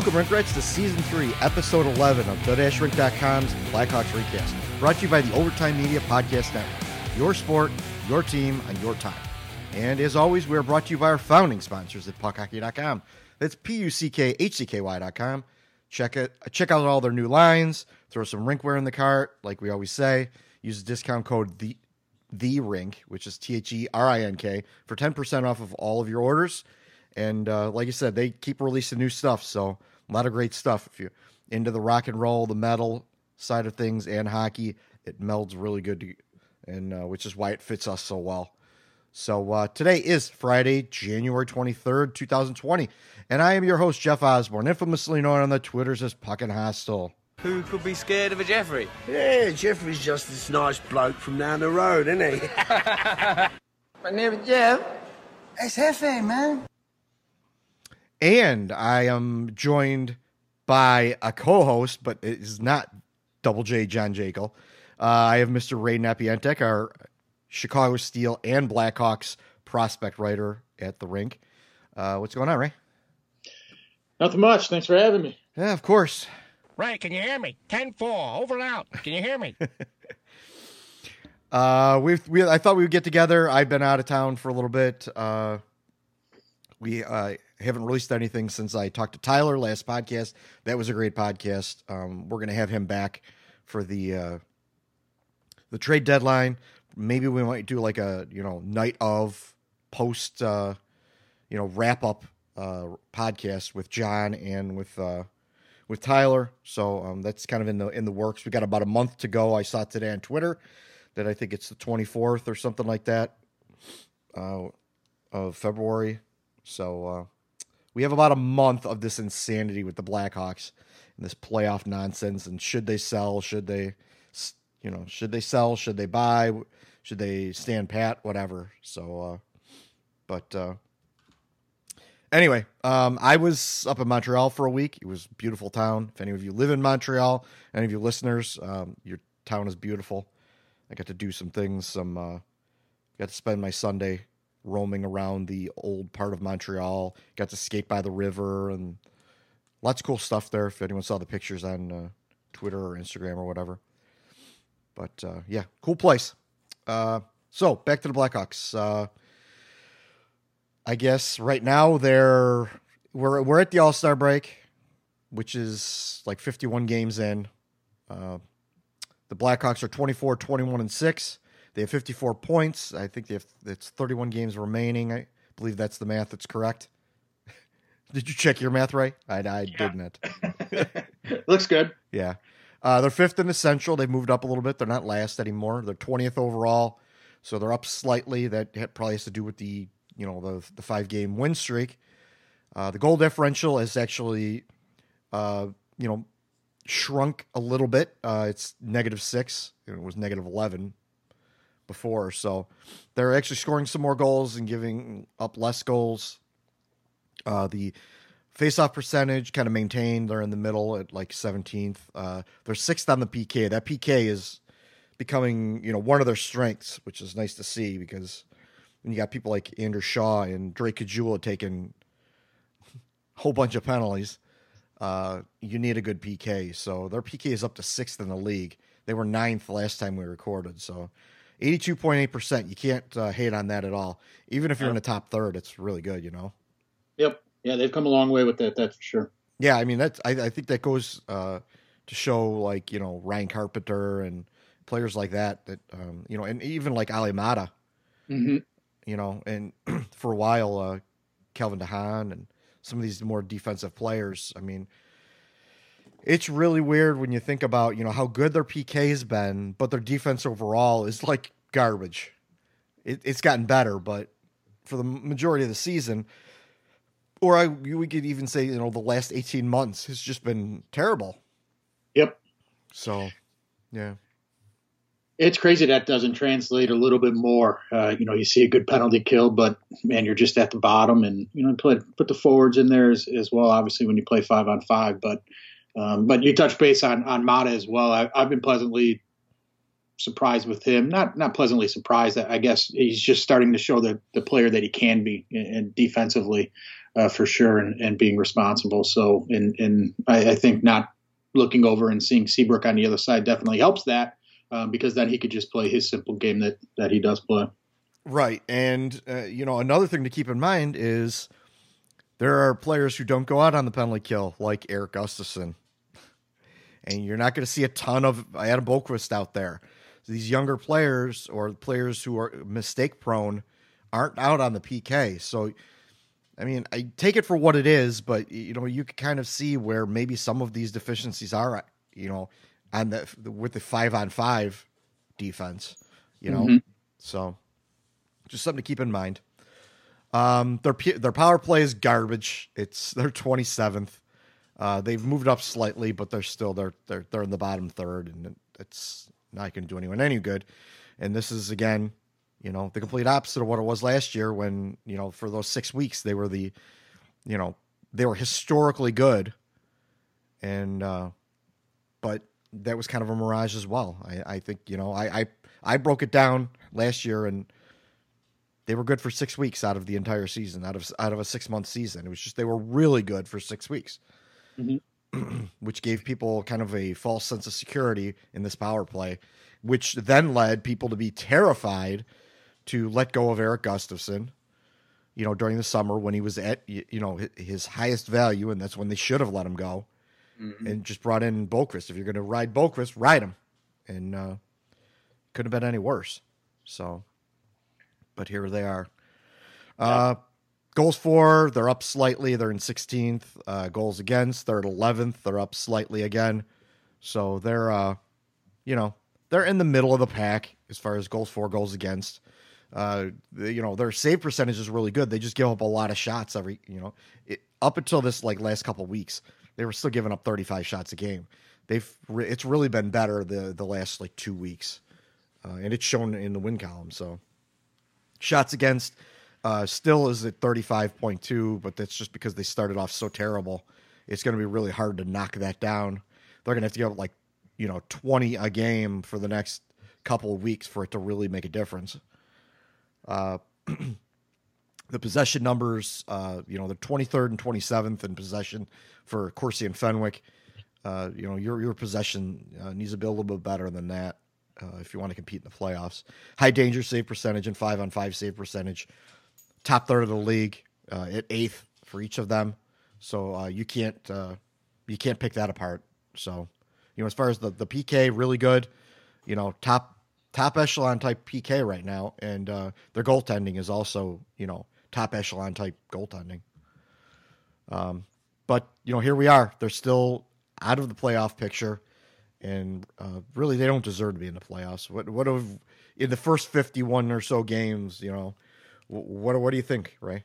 Welcome, Rink Rats, to Season 3, Episode 11 of the-rink.com's Blackhawks Recast. Brought to you by the Overtime Media Podcast Network. Your sport, your team, on your time. And as always, we are brought to you by our founding sponsors at puckhockey.com. That's P-U-C-K-H-C-K-Y.com. Check it. Check out all their new lines. Throw some rinkware in the cart, like we always say. Use the discount code the the rink, which is T H E R I N K, for ten percent off of all of your orders. And uh, like I said, they keep releasing new stuff, so a lot of great stuff. If you're into the rock and roll, the metal side of things, and hockey, it melds really good, to, and uh, which is why it fits us so well. So uh, today is Friday, January 23rd, 2020. And I am your host, Jeff Osborne, infamously known on the Twitters as Puckin' Hostile. Who could be scared of a Jeffrey? Yeah, Jeffrey's just this nice bloke from down the road, isn't he? My name is Jeff. It's Hefe, man. And I am joined by a co-host, but it is not Double J John Jekyll. Uh, I have Mr. Ray Napientek, our Chicago Steel and Blackhawks prospect writer at the rink. Uh, what's going on, Ray? Nothing much. Thanks for having me. Yeah, of course. Ray, can you hear me? 10 4, over and out. Can you hear me? uh, we've, we, I thought we would get together. I've been out of town for a little bit. Uh, we uh, haven't released anything since I talked to Tyler last podcast. That was a great podcast. Um, we're going to have him back for the uh, the trade deadline. Maybe we might do like a you know night of post uh, you know wrap up uh, podcast with John and with uh, with Tyler. So um, that's kind of in the in the works. We got about a month to go. I saw today on Twitter that I think it's the 24th or something like that uh, of February. So uh, we have about a month of this insanity with the Blackhawks and this playoff nonsense. And should they sell? Should they, you know, should they sell? Should they buy? Should they stand pat? Whatever. So, uh, but uh, anyway, um, I was up in Montreal for a week. It was beautiful town. If any of you live in Montreal, any of you listeners, um, your town is beautiful. I got to do some things. Some uh, got to spend my Sunday roaming around the old part of Montreal. Got to skate by the river and lots of cool stuff there. If anyone saw the pictures on uh, Twitter or Instagram or whatever. But uh, yeah, cool place. Uh, so back to the Blackhawks. Uh, I guess right now they're we're we're at the All Star break, which is like 51 games in. Uh, the Blackhawks are 24, 21, and six. They have 54 points. I think they have it's 31 games remaining. I believe that's the math that's correct. Did you check your math right? I, I yeah. didn't. It Looks good. Yeah. Uh, they're fifth in the Central. They've moved up a little bit. They're not last anymore. They're 20th overall, so they're up slightly. That probably has to do with the you know the the five game win streak. Uh, the goal differential is actually uh, you know shrunk a little bit. Uh, it's negative six. It was negative 11 before. So they're actually scoring some more goals and giving up less goals. Uh, the faceoff percentage kind of maintained. They're in the middle at like 17th. Uh, they're sixth on the PK. That PK is becoming, you know, one of their strengths, which is nice to see because when you got people like Andrew Shaw and Drake Caggiula taking a whole bunch of penalties, uh, you need a good PK. So their PK is up to sixth in the league. They were ninth last time we recorded. So 82.8%. You can't uh, hate on that at all. Even if you're in the top third, it's really good, you know? Yep. Yeah, they've come a long way with that, that's for sure. Yeah, I mean, that's, I, I think that goes uh, to show, like, you know, Ryan Carpenter and players like that, that, um, you know, and even like Olli Maatta, mm-hmm. you know, and for a while, uh, Calvin DeHaan and some of these more defensive players. I mean, it's really weird when you think about you know how good their PK has been, but their defense overall is like garbage. It, it's gotten better, but for the majority of the season, or I, we could even say you know the last eighteen months has just been terrible. Yep. So, yeah. It's crazy that doesn't translate a little bit more. Uh, you know, you see a good penalty kill, but man, you're just at the bottom, and you know, put put the forwards in there as, as well. Obviously, when you play five on five, but um, but you touch base on on Maatta as well. I, have been pleasantly surprised with him. Not not pleasantly surprised. I guess he's just starting to show the the player that he can be and defensively. uh, for sure and, and being responsible. So, and, and I, I, think not looking over and seeing Seabrook on the other side definitely helps that um, because then he could just play his simple game that, that he does play. Right. And, uh, you know, another thing to keep in mind is there are players who don't go out on the penalty kill, like Erik Gustafsson. And you're not going to see a ton of Adam Boqvist out there. These younger players or players who are mistake prone aren't out on the PK. So, I mean, I take it for what it is, but you know, you can kind of see where maybe some of these deficiencies are, you know, on the with the five on five defense, you know. Mm-hmm. So, just something to keep in mind. Um, their their power play is garbage. It's they're 27th. Uh, they've moved up slightly, but they're still they're they're they're in the bottom third, and it's not going to do anyone any good. And this is again, you know, the complete opposite of what it was last year when you know for those six weeks they were the, you know, they were historically good, and uh, but that was kind of a mirage as well. I, I think you know I, I I broke it down last year and they were good for six weeks out of the entire season, out of out of a six month season. It was just they were really good for six weeks, mm-hmm. which gave people kind of a false sense of security in this power play, which then led people to be terrified to let go of Erik Gustafsson. You know, during the summer when he was at you know his highest value, and that's when they should have let him go, mm-hmm. and just brought in Boqvist. If you're going to ride Boqvist, ride him, and uh, couldn't have been any worse. So but here they are. Uh, goals for, they're up slightly. They're in 16th. Uh, goals against, they're at 11th. They're up slightly again. So they're, uh, you know, they're in the middle of the pack as far as goals for, goals against. Uh, you know, their save percentage is really good. They just give up a lot of shots every, you know, it, up until this like last couple weeks, they were still giving up 35 shots a game. They've, re- it's really been better the the last like two weeks, uh, and it's shown in the win column. So Shots against uh, still is at 35.2, but that's just because they started off so terrible. It's going to be really hard to knock that down. They're going to have to give like, you know, 20 a game for the next couple of weeks for it to really make a difference. Uh, the possession numbers, uh, you know, the 23rd and 27th in possession for Corsi and Fenwick. Uh, you know, your your possession uh, needs to be a little bit better than that uh, if you want to compete in the playoffs. High danger save percentage and five on five save percentage. Top third of the league uh, at eighth for each of them. So uh, you can't uh, you can't pick that apart. So you know as far as the the PK, really good. You know top top echelon type PK right now, and uh, their goaltending is also you know top echelon type goaltending. Um, but you know here we are. They're still out of the playoff picture and uh, really they don't deserve to be in the playoffs. What what have in the first fifty one or so games? You know, what what do you think, Ray?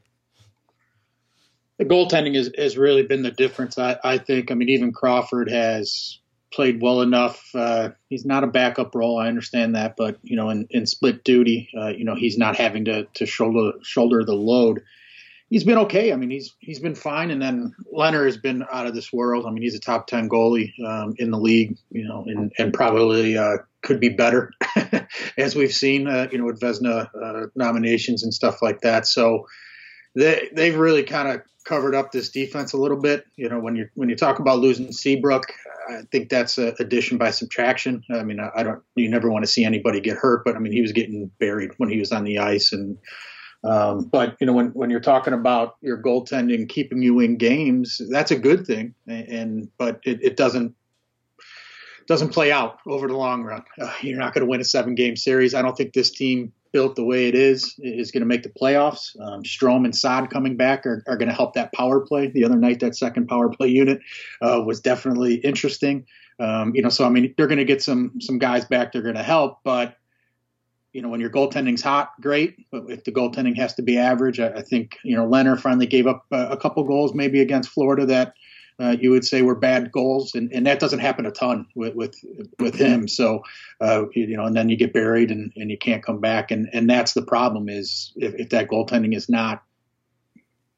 The goaltending has, has really been the difference. I, I think. I mean, even Crawford has played well enough. Uh, he's not a backup role. I understand that, but you know, in, in split duty, uh, you know, he's not having to to shoulder shoulder the load he's been okay. I mean, he's he's been fine. And then Lehner has been out of this world. I mean, he's a top ten goalie um, in the league, you know, and and probably uh, could be better, as we've seen, uh, you know, with Vezina uh, nominations and stuff like that. So they they've really kind of covered up this defense a little bit. You know, when you when you talk about losing Seabrook, I think that's addition by subtraction. I mean, I, I don't you never want to see anybody get hurt, but I mean, he was getting buried when he was on the ice and um, but you know, when when you're talking about your goaltending keeping you in games, that's a good thing. And, and but it, it, doesn't doesn't play out over the long run. Uh, you're not going to win a seven game series. I don't think this team built the way it is is going to make the playoffs. Um, Strome and Saad coming back are, are going to help that power play. The other night, that second power play unit uh, was definitely interesting. Um, you know, so I mean, they're going to get some some guys back. They're going to help, but you know, when your goaltending's hot, great. But if the goaltending has to be average, I, I think you know Lehner finally gave up a, a couple goals maybe against Florida that uh, you would say were bad goals, and, and that doesn't happen a ton with with, with him. So uh, you know, and then you get buried and, and you can't come back, and and that's the problem is if, if that goaltending is not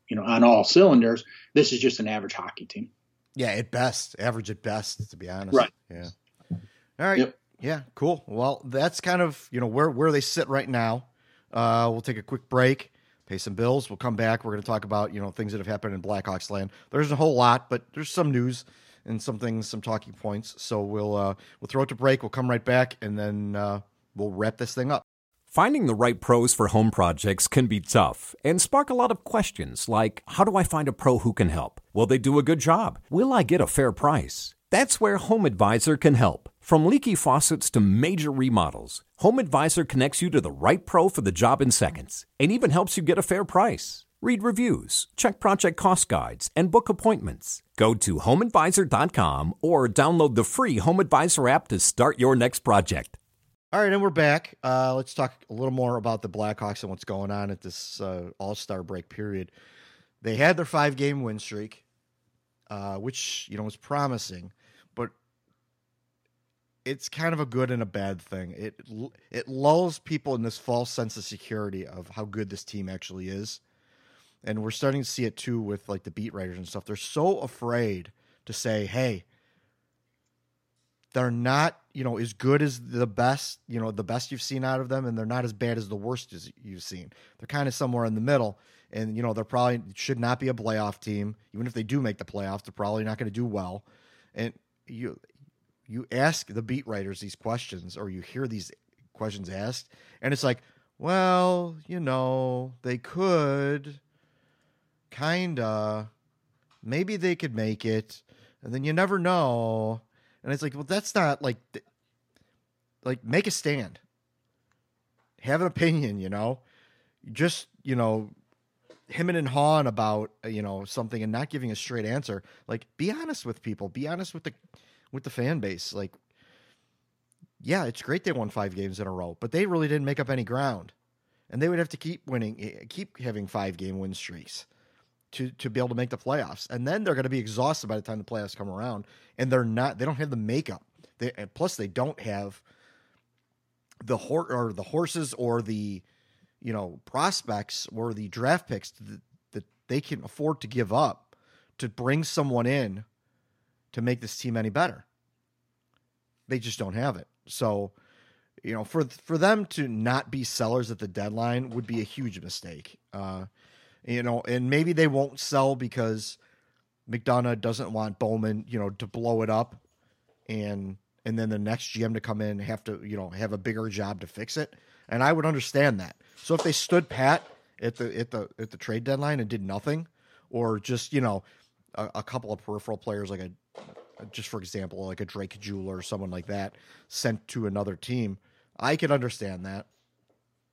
you know on all cylinders, this is just an average hockey team. Yeah, at best, average at best, to be honest. Right. Yeah. All right. Yep. Yeah, cool. Well, that's kind of you know where where they sit right now. Uh, we'll take a quick break. Pay some bills. We'll come back. We're going to talk about you know things that have happened in Blackhawks land. There's a whole lot, but there's some news and some things, some talking points. So we'll uh, we'll throw it to break. We'll come right back, and then uh, we'll wrap this thing up. Finding the right pros for home projects can be tough and spark a lot of questions like how do I find a pro who can help? Will they do a good job? Will I get a fair price? That's where Home Advisor can help. From leaky faucets to major remodels, Home Advisor connects you to the right pro for the job in seconds and even helps you get a fair price. Read reviews, check project cost guides, and book appointments. Go to homeadvisor.com or download the free Home Advisor app to start your next project. All right, and we're back. Uh, let's talk a little more about the Blackhawks and what's going on at this uh, All Star break period. They had their five game win streak, uh, which you know was promising, it's kind of a good and a bad thing. It it lulls people in this false sense of security of how good this team actually is and we're starting to see it too with like the beat writers and stuff. They're so afraid to say, "Hey, they're not, you know, as good as the best, you know, the best you've seen out of them, and they're not as bad as the worst as you've seen. They're kind of somewhere in the middle, and you know, they're probably should not be a playoff team. Even if they do make the playoffs, they're probably not going to do well. And you you ask the beat writers these questions, or you hear these questions asked, and it's like, well, you know, they could kinda. Maybe they could make it, and then you never know. And it's like, well, that's not like, like make a stand, have an opinion, you know. Just you know, him and hawing about you know something and not giving a straight answer. Like, be honest with people. Be honest with the with the fan base. Like, yeah, it's great they won five games in a row, but they really didn't make up any ground, and they would have to keep winning, eh, keep having five game win streaks to to be able to make the playoffs. And then they're going to be exhausted by the time the playoffs come around, and they're not. They don't have the makeup. They, plus, they don't have the hor- or the horses or the you know prospects or the draft picks that, that they can afford to give up to bring someone in to make this team any better. They just don't have it. So, you know, for for them to not be sellers at the deadline would be a huge mistake. Uh, you know, and maybe they won't sell because McDonough doesn't want Bowman, you know, to blow it up and and then the next GM to come in have to, you know, have a bigger job to fix it. And I would understand that. So if they stood pat at the at the at the trade deadline and did nothing, or just, you know, a, a couple of peripheral players like a just for example, like a Drake Caggiula or someone like that sent to another team, I could understand that.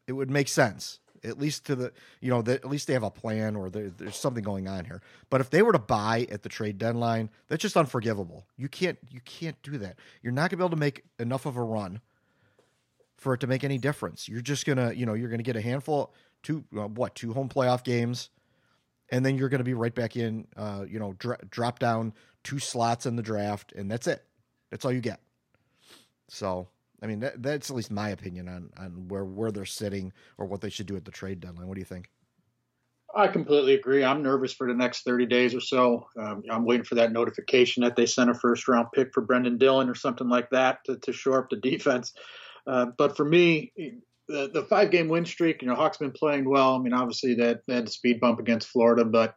It would make sense at least to the you know that at least they have a plan or there's something going on here. But if they were to buy at the trade deadline that's just unforgivable. You can't you can't do that. You're not to be able to make enough of a run for it to make any difference. You're just to you know you're to get a handful two uh, what two home playoff games and then you're going to be right back in uh, you know dr- drop down two slots in the draft and that's it that's all you get so I mean, that, that's at least my opinion on on where where they're sitting or what they should do at the trade deadline. What do you think? I completely agree. I'm nervous for the next 30 days or so. Um, I'm waiting for that notification that they sent a first round pick for Brendan Dillon or something like that to, to shore up the defense. Uh, but for me, the, the five game win streak, you know, Hawks been playing well. I mean, obviously that a speed bump against Florida, but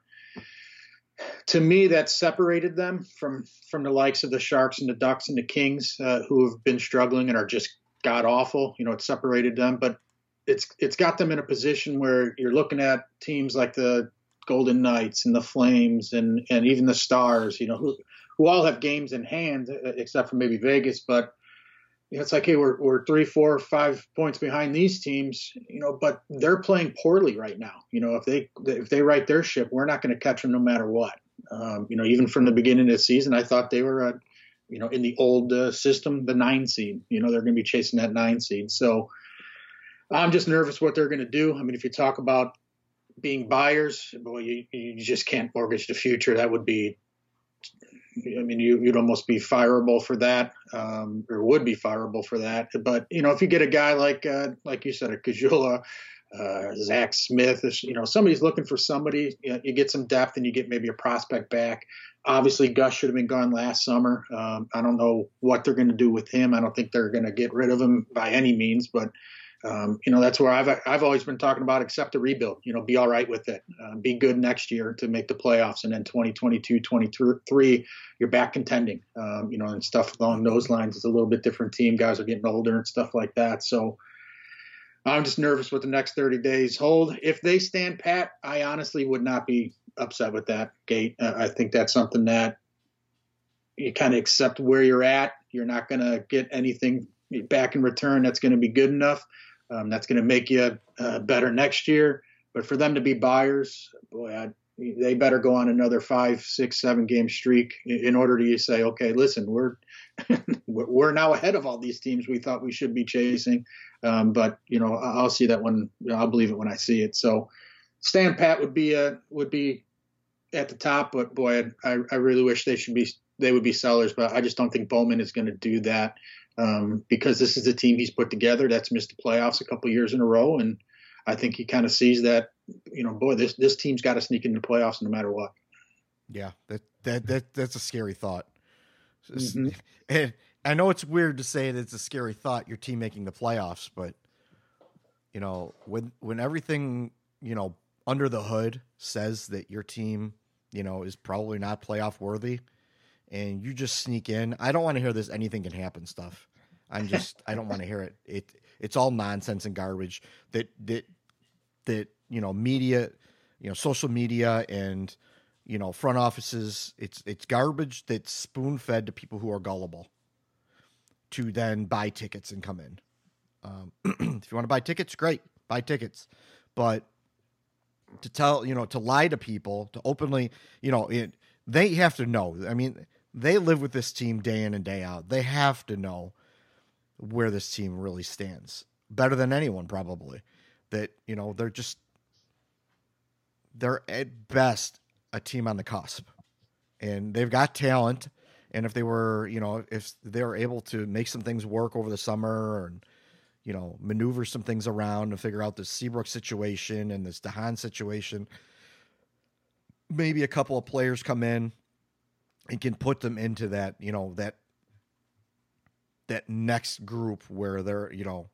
to me, that separated them from from the likes of the Sharks and the Ducks and the Kings, uh, who have been struggling and are just god awful. You know, it separated them, but it's it's got them in a position where you're looking at teams like the Golden Knights and the Flames and and even the Stars. You know, who who all have games in hand, uh, except for maybe Vegas, but you know, it's like, hey, we're, we're three, four, five points behind these teams, you know, but they're playing poorly right now. You know, if they if they right their ship, we're not going to catch them no matter what. Um, you know, even from the beginning of the season, I thought they were, uh, you know, in the old uh, system, the nine seed. You know, they're going to be chasing that nine seed. So I'm just nervous what they're going to do. I mean, if you talk about being buyers, well, you you just can't mortgage the future. That would be I mean, you, would almost be fireable for that, um, or would be fireable for that. But you know, if you get a guy like, uh, like you said, a Caggiula, uh, Zach Smith, you know, somebody's looking for somebody, you, know, you, get some depth and you get maybe a prospect back. Obviously, Gus should have been gone last summer. Um, I don't know what they're going to do with him. I don't think they're going to get rid of him by any means, but um, you know, that's where I've I've always been talking about accept the rebuild. You know, be all right with it. Uh, be good next year to make the playoffs, and then 2022, 23, you're back contending. Um, you know, and stuff along those lines. It's a little bit different team. Guys are getting older and stuff like that. So. I'm just nervous what the next 30 days hold. If they stand pat, I honestly would not be upset with that gate. Uh, I think that's something that you kind of accept where you're at. You're not going to get anything back in return that's going to be good enough. Um, that's going to make you uh, better next year. But for them to be buyers, boy, I, they better go on another five, six, seven game streak in order to say, okay, listen, we're we're now ahead of all these teams we thought we should be chasing. Um, but you know, I'll see that when I'll believe it when I see it. So, Stan Pat would be a would be at the top, but boy, I, I really wish they should be they would be sellers, but I just don't think Bowman is going to do that um, because this is the team he's put together that's missed the playoffs a couple years in a row, and I think he kind of sees that you know, boy, this this team's got to sneak into the playoffs no matter what. Yeah, that that that that's a scary thought. Mm-hmm. And I know it's weird to say that it's a scary thought your team making the playoffs, but you know, when when everything you know under the hood says that your team you know is probably not playoff worthy, and you just sneak in. I don't want to hear this anything can happen stuff. I'm just I don't want to hear it. It it's all nonsense and garbage that that that you know media, you know social media and you know front offices. It's it's garbage that's spoon fed to people who are gullible to then buy tickets and come in. Um, if you want to buy tickets, great, buy tickets, but to tell you know to lie to people to openly you know it, they have to know. I mean they live with this team day in and day out. They have to know where this team really stands better than anyone probably. That you know they're just they're at best a team on the cusp, and they've got talent. And if they were, you know, if they were able to make some things work over the summer and you know maneuver some things around and figure out this Seabrook situation and this DeHaan situation, maybe a couple of players come in and can put them into that, you know, that that next group where they're, you know,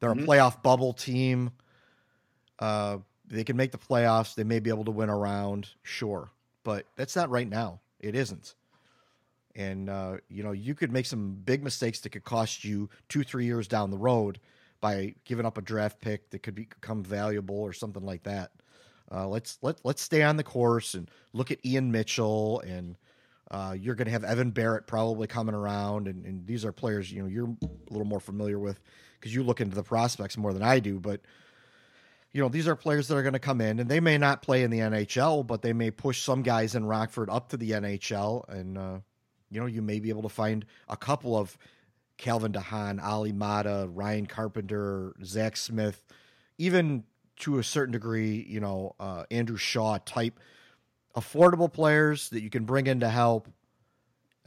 they're mm-hmm. a playoff bubble team. Uh, they can make the playoffs. They may be able to win around, sure, but that's not right now. It isn't. And uh, you know, you could make some big mistakes that could cost you two, three years down the road by giving up a draft pick that could become valuable or something like that. Uh, let's let let's stay on the course and look at Ian Mitchell and uh, you're going to have Evan Barrett probably coming around, and, and, these are players you know you're a little more familiar with because you look into the prospects more than I do. But you know these are players that are going to come in, and they may not play in the NHL, but they may push some guys in Rockford up to the NHL, and uh, you know you may be able to find a couple of Calvin DeHaan, Olli Maatta, Ryan Carpenter, Zach Smith, even to a certain degree, you know uh, Andrew Shaw type affordable players that you can bring in to help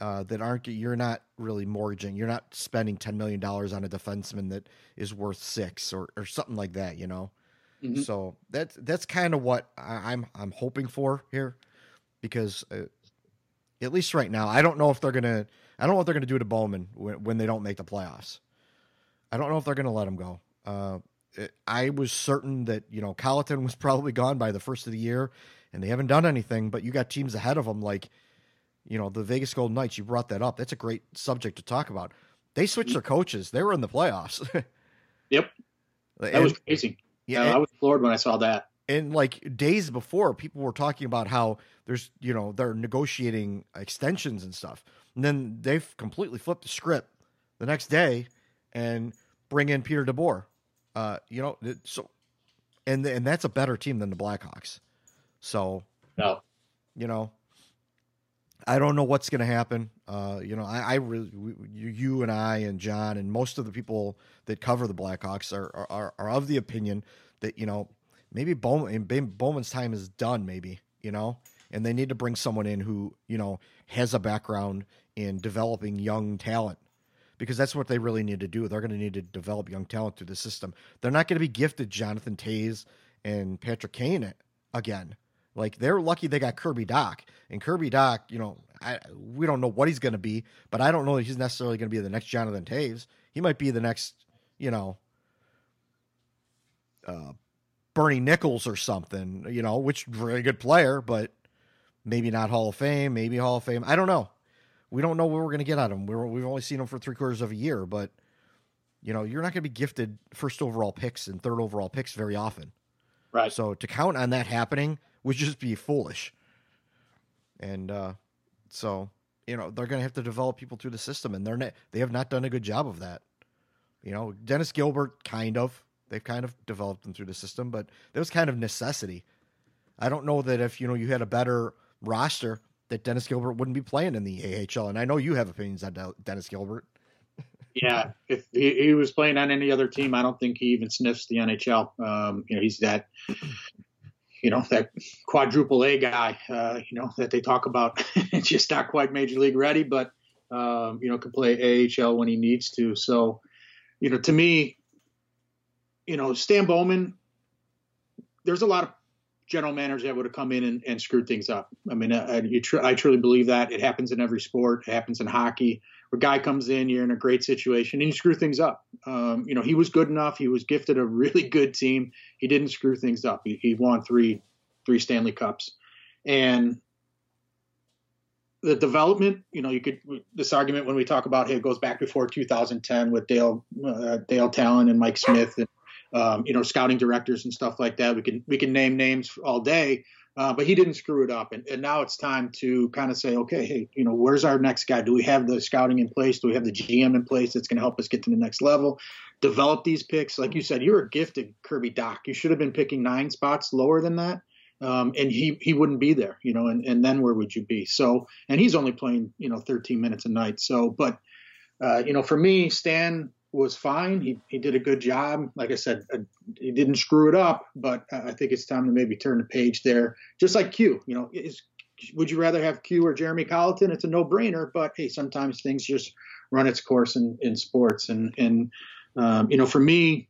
uh, that aren't you're not really mortgaging. You're not spending $10 million on a defenseman that is worth six or, or something like that you know? Mm-hmm. so that's that's kind of what I, am I'm, I'm hoping for here because uh, at least right now I don't know if they're gonna I don't know what they're gonna do to Bowman when, when they don't make the playoffs. I don't know if they're gonna let him go. Uh, I was certain that you know Colliton was probably gone by the first of the year and they haven't done anything, but you got teams ahead of them like, you know, the Vegas Golden Knights. You brought that up. That's a great subject to talk about. They switched their coaches. They were in the playoffs. yep. That and, was crazy. Yeah, and, I was floored when I saw that. And like days before, people were talking about how there's, you know, they're negotiating extensions and stuff. And then they've completely flipped the script the next day and bring in Peter DeBoer. Uh, you know, so and and that's a better team than the Blackhawks. So, no, you know, I don't know what's going to happen. Uh, you know, I, I really, we, you and I and John and most of the people that cover the Blackhawks are, are, are of the opinion that, you know, maybe Bowman, Bowman's time is done, maybe, you know, and they need to bring someone in who, you know, has a background in developing young talent because that's what they really need to do. They're going to need to develop young talent through the system. They're not going to be gifted Jonathan Toews and Patrick Kane again. Like they're lucky they got Kirby Dach, and Kirby Dach, you know, I, we don't know what he's going to be, but I don't know that he's necessarily going to be the next Jonathan Toews. He might be the next, you know, uh, Bernie Nicholls or something, you know, which very good player, but maybe not Hall of Fame, maybe Hall of Fame. I don't know. We don't know what we're going to get out of him. We're, we've only seen him for three quarters of a year, but you know, you're not going to be gifted first overall picks and third overall picks very often. Right. So to count on that happening would just be foolish. And uh, so, you know, they're going to have to develop people through the system, and they're not, they have not done a good job of that. You know, Dennis Gilbert, kind of. They've kind of developed them through the system, but that was kind of necessity. I don't know that if, you know, you had a better roster, that Dennis Gilbert wouldn't be playing in the AHL. And I know you have opinions on Dennis Gilbert. yeah, if he, he, was playing on any other team, I don't think he even sniffs the NHL. Um, you know, he's that, you know, that quadruple A guy, uh, you know, that they talk about. just not quite major league ready, but um, you know, can play AHL when he needs to. So, you know, to me, you know, Stan Bowman, there's a lot of general managers that would have come in and, and screwed things up. I mean, I, tr- I, truly believe that it happens in every sport. It happens in hockey. A guy comes in, you're in a great situation, and you screw things up. Um, you know, he was good enough. He was gifted a really good team. He didn't screw things up. He, he won three three Stanley Cups, and the development. You know, you could this argument when we talk about it goes back before 2010 with Dale uh, Dale Tallon and Mike Smith and um, you know, scouting directors and stuff like that. We can we can name names all day, uh, but he didn't screw it up. And, and now it's time to kind of say, okay, hey, you know, where's our next guy? Do we have the scouting in place? Do we have the GM in place that's going to help us get to the next level? Develop these picks. Like you said, you're a gifted Kirby Dach. You should have been picking nine spots lower than that. Um, and he he wouldn't be there, you know, and, and then where would you be? So, and he's only playing, you know, 13 minutes a night. So, but, uh, you know, for me, Stan was fine. He he did a good job. Like I said, uh, he didn't screw it up, but I think it's time to maybe turn the page there. Just like Q, you know, is would you rather have Q or Jeremy Colliton? It's a no-brainer, but hey, sometimes things just run its course in, in sports. And and um, you know, for me,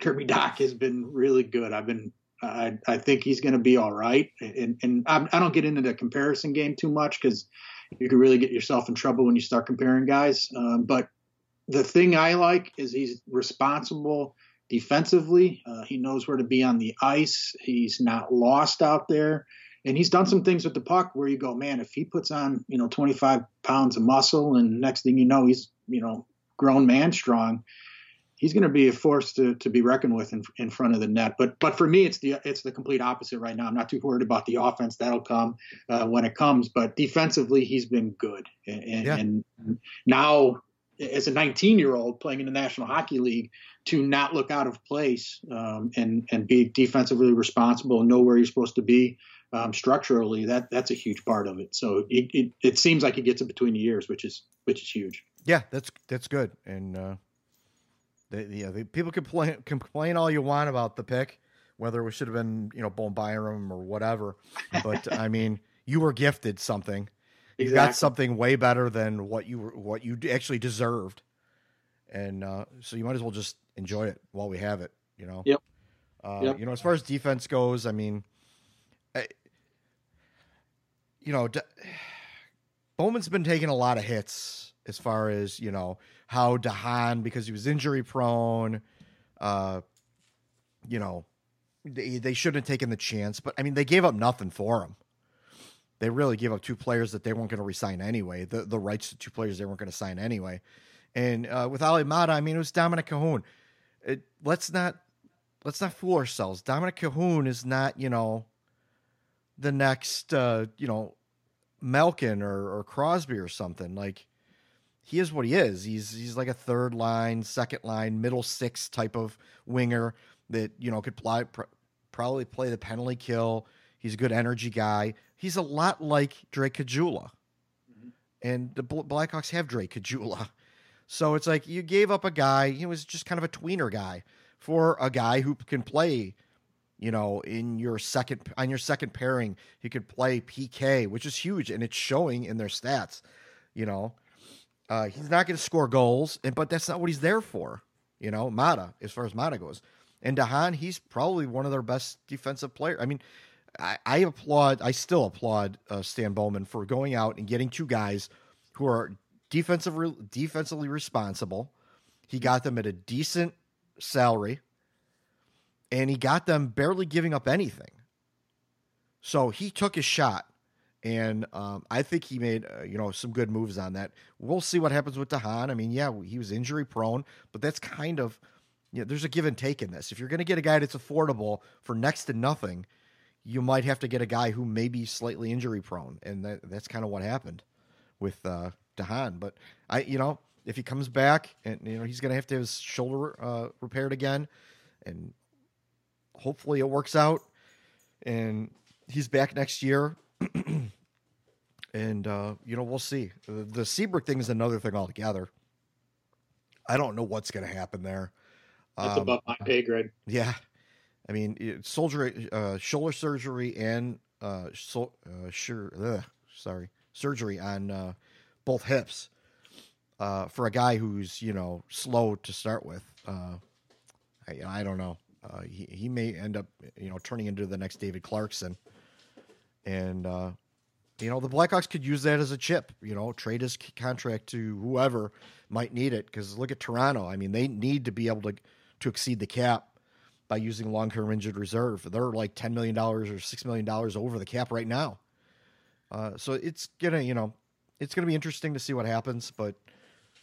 Kirby Dach has been really good. I've been I, I think he's going to be all right. And and I, I don't get into the comparison game too much because you can really get yourself in trouble when you start comparing guys. Um, but the thing I like is he's responsible defensively. Uh, he knows where to be on the ice. He's not lost out there. And he's done some things with the puck where you go, man, if he puts on, you know, 25 pounds of muscle and next thing you know, he's, you know, grown man strong, he's going to be a force to, to be reckoned with in, in front of the net. But but for me, it's the it's the complete opposite right now. I'm not too worried about the offense that'll come uh, when it comes. But defensively, he's been good, and, yeah. and now as a 19 year old playing in the National Hockey League to not look out of place um, and and be defensively responsible and know where you're supposed to be um, structurally. That that's a huge part of it. So it, it, it seems like he gets it between the years, which is which is huge. Yeah, that's that's good. And uh, yeah, people complain complain all you want about the pick, whether it should have been you know Bowen Byram or whatever. But I mean, you were gifted something you got something way better than what you what you actually deserved, and uh, so you might as well just enjoy it while we have it. You know. Yep. Uh, yep. You know, as far as defense goes, I mean, I, you know, D- Bowman's been taking a lot of hits as far as you know how de Haan because he was injury prone. Uh, you know, they, they shouldn't have taken the chance, but I mean, they gave up nothing for him they really gave up two players that they weren't going to resign anyway. The the rights to two players they weren't going to sign anyway. And uh, with Olli Maatta, I mean, it was Dominik Kahun. It, let's not let's not fool ourselves. Dominik Kahun is not you know the next uh, you know Malkin or, or Crosby or something. Like he is what he is. He's he's like a third line, second line, middle six type of winger that you know could probably play the penalty kill. He's a good energy guy. He's a lot like Drake Caggiula. Mm-hmm. And the Blackhawks have Drake Caggiula. So it's like you gave up a guy, he was just kind of a tweener guy for a guy who can play, you know, in your second on your second pairing, he could play PK, which is huge and it's showing in their stats, you know. Uh, he's not going to score goals, and but that's not what he's there for, you know. Maatta, as far as Maatta goes, and de Haan, he's probably one of their best defensive players. I mean, I, applaud, I still applaud uh, Stan Bowman for going out and getting two guys who are defensive, defensively responsible. He got them at a decent salary, and he got them barely giving up anything. So he took his shot, and um, I think he made uh, you know some good moves on that. We'll see what happens with de Haan. I mean, yeah, he was injury prone, but that's kind of you know, there's a give and take in this. If you're going to get a guy that's affordable for next to nothing, you might have to get a guy who may be slightly injury prone, and that, that's kind of what happened with uh, DeHaan. But I, you know, if he comes back and you know he's going to have to have his shoulder uh, repaired again, and hopefully it works out, and he's back next year. and uh, you know we'll see. The, the Seabrook thing is another thing altogether. I don't know what's going to happen there. That's Um, above my pay grade. yeah, I mean, soldier, uh, shoulder surgery and uh, so, uh, sure, ugh, sorry, surgery on uh, both hips uh, for a guy who's you know slow to start with. Uh, I, I don't know. Uh, he he may end up you know turning into the next David Clarkson, and uh, you know the Blackhawks could use that as a chip. You know, trade his contract to whoever might need it. Because look at Toronto. I mean, they need to be able to to exceed the cap by using long term injured reserve. They're like ten million dollars or six million dollars over the cap right now. Uh, so it's gonna, you know, it's gonna be interesting to see what happens. But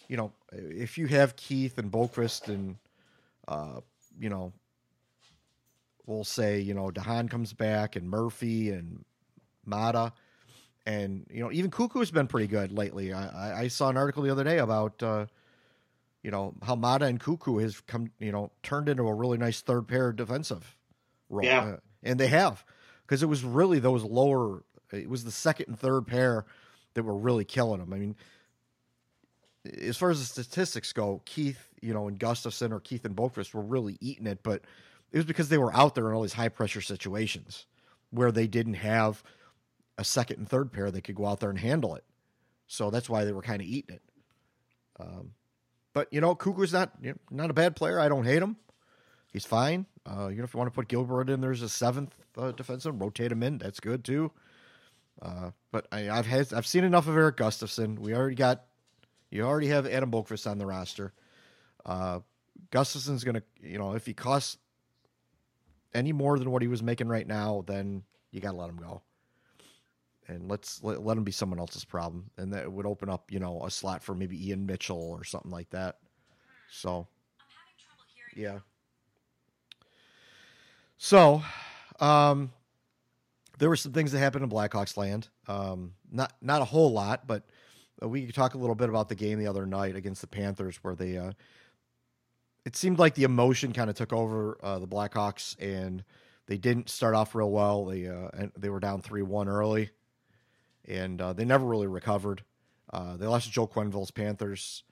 you know, if you have Keith and Boqvist and uh, you know, we'll say you know de Haan comes back and Murphy and Maatta. And you know, even Koekkoek's been pretty good lately. I, I, I saw an article the other day about uh, you know how Maatta and Koekkoek has come, you know, turned into a really nice third pair defensive role. Yeah. Uh, and they have because it was really those lower. It was the second and third pair that were really killing them. I mean, as far as the statistics go, Keith, you know, and Gustafsson or Keith and Boqvist were really eating it, but it was because they were out there in all these high pressure situations where they didn't have a second and third pair that could go out there and handle it. So that's why they were kind of eating it. Um, but you know, Cougar's not you know, not a bad player. I don't hate him. He's fine. Uh, you know, if you want to put Gilbert in, there's a seventh uh, defenseman. Rotate him in. That's good too. Uh, but I, I've had I've seen enough of Erik Gustafsson. We already got you already have Adam Boqvist on the roster. Uh, Gustafsson's gonna you know if he costs any more than what he was making right now, then you got to let him go. And let's let, let him be someone else's problem, and that would open up you know a slot for maybe Ian Mitchell or something like that. So, yeah. So, um, there were some things that happened in Blackhawks land. Um, not not a whole lot, but we could talk a little bit about the game the other night against the Panthers, where they. Uh, it seemed like the emotion kind of took over uh, the Blackhawks, and they didn't start off real well. They uh, they were down three one early, and uh, they never really recovered. Uh, they lost to Joe Quenneville's Panthers.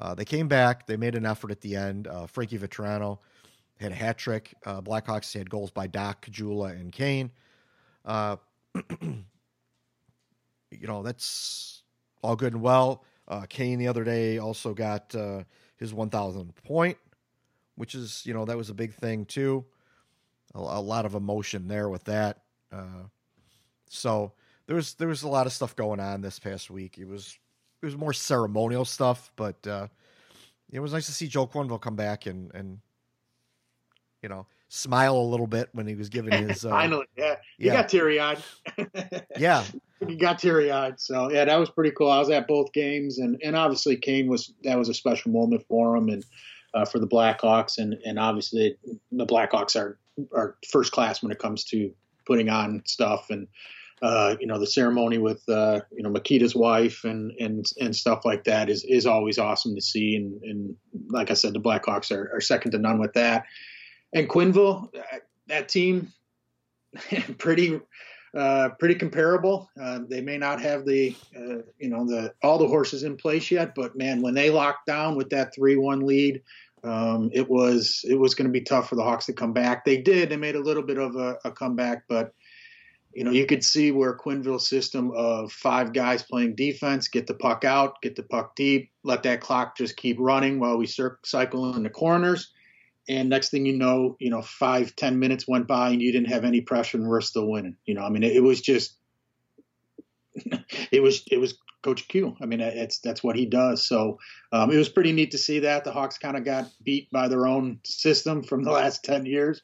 Uh, they came back. They made an effort at the end. Uh, Frankie Vatrano had a hat trick. Uh, Blackhawks had goals by Dach, Caggiula, and Kane. Uh, you know, that's all good and well. Kane the other day also got his 1,000 point, which is, you know, that was a big thing too. A, a lot of emotion there with that. So there was there was a lot of stuff going on this past week. It was it was more ceremonial stuff, but uh, it was nice to see Joe Quenneville come back and and you know smile a little bit when he was giving his uh, Finally, yeah, he yeah. got teary eyed. yeah he got teary eyed. So yeah, that was pretty cool. I was at both games, and and obviously Kane was that was a special moment for him and uh, for the Blackhawks, and and obviously the Blackhawks are are first class when it comes to putting on stuff and. Uh, you know the ceremony with uh, you know Mikita's wife and and and stuff like that is is always awesome to see and and like I said the Blackhawks are, are second to none with that and Quenneville uh, that team pretty uh, pretty comparable. Uh, they may not have the uh, you know the all the horses in place yet, but man, when they locked down with that three one lead, um, it was it was going to be tough for the Hawks to come back. They did. They made a little bit of a, a comeback, but you know you could see where Quenneville's system of five guys playing defense, get the puck out, get the puck deep, let that clock just keep running while we cycle in the corners. And next thing you know, you know, five, ten minutes went by and you didn't have any pressure and we're still winning. You know, I mean, it, it was just, it was, it was Coach Q. I mean, it's that's what he does. So um, it was pretty neat to see that the Hawks kind of got beat by their own system from the last ten years,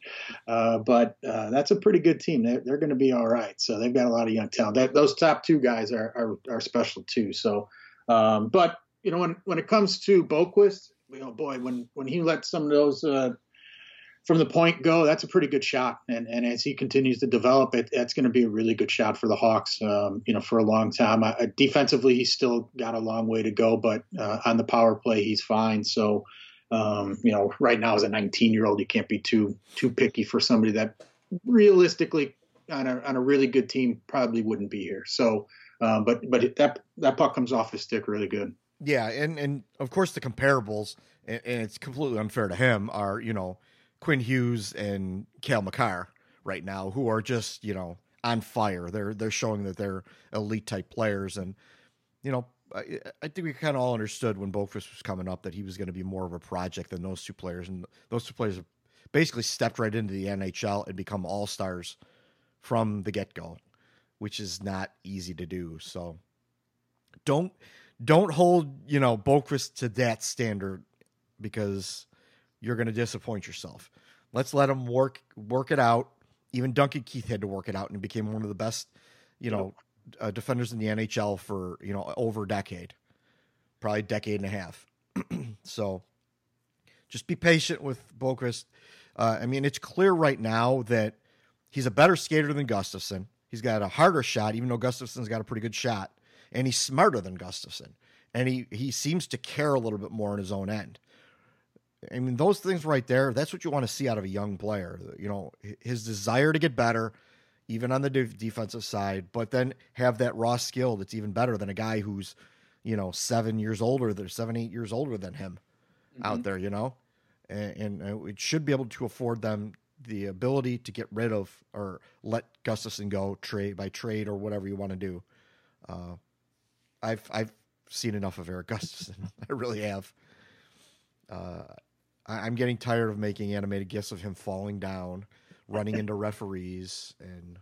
uh, but uh, that's a pretty good team. They're, they're going to be all right. So they've got a lot of young talent. That, those top two guys are are, are special too. So, um, but you know, when when it comes to Boqvist, you know, boy, when when he let some of those uh, from the point go, that's a pretty good shot. And and as he continues to develop it, that's going to be a really good shot for the Hawks. Um, you know, for a long time. Uh, defensively, he's still got a long way to go, but uh, on the power play, he's fine. So. Um, you know, right now as a 19 year old, you can't be too too picky for somebody that realistically on a on a really good team probably wouldn't be here. So, um, but but that that puck comes off his stick really good. Yeah, and and of course the comparables, and, and it's completely unfair to him, are you know Quinn Hughes and Cale Makar right now, who are just you know on fire. They're they're showing that they're elite type players, and you know I, I think we kind of all understood when Boqvist was coming up that he was going to be more of a project than those two players, and those two players basically stepped right into the NHL and become all stars from the get go, which is not easy to do. So don't don't hold you know Boqvist to that standard because you're going to disappoint yourself. Let's let him work work it out. Even Duncan Keith had to work it out and became one of the best, you know, uh, defenders in the NHL for you know over a decade, probably a decade and a half. so, just be patient with Boqvist. Uh, I mean, it's clear right now that he's a better skater than Gustafsson. He's got a harder shot, even though Gustafsson's got a pretty good shot, and he's smarter than Gustafsson. And he he seems to care a little bit more on his own end. I mean, those things right there, that's what you want to see out of a young player. You know, his desire to get better, even on the de- defensive side, but then have that raw skill that's even better than a guy who's, you know, seven years older, they're seven, eight years older than him mm-hmm. out there, you know? And, and, uh, it should be able to afford them the ability to get rid of or let Gustafsson go trade by trade or whatever you want to do. Uh, I've, I've seen enough of Erik Gustafsson. I really have. Uh, I, am getting tired of making animated gifs of him falling down, running into referees, and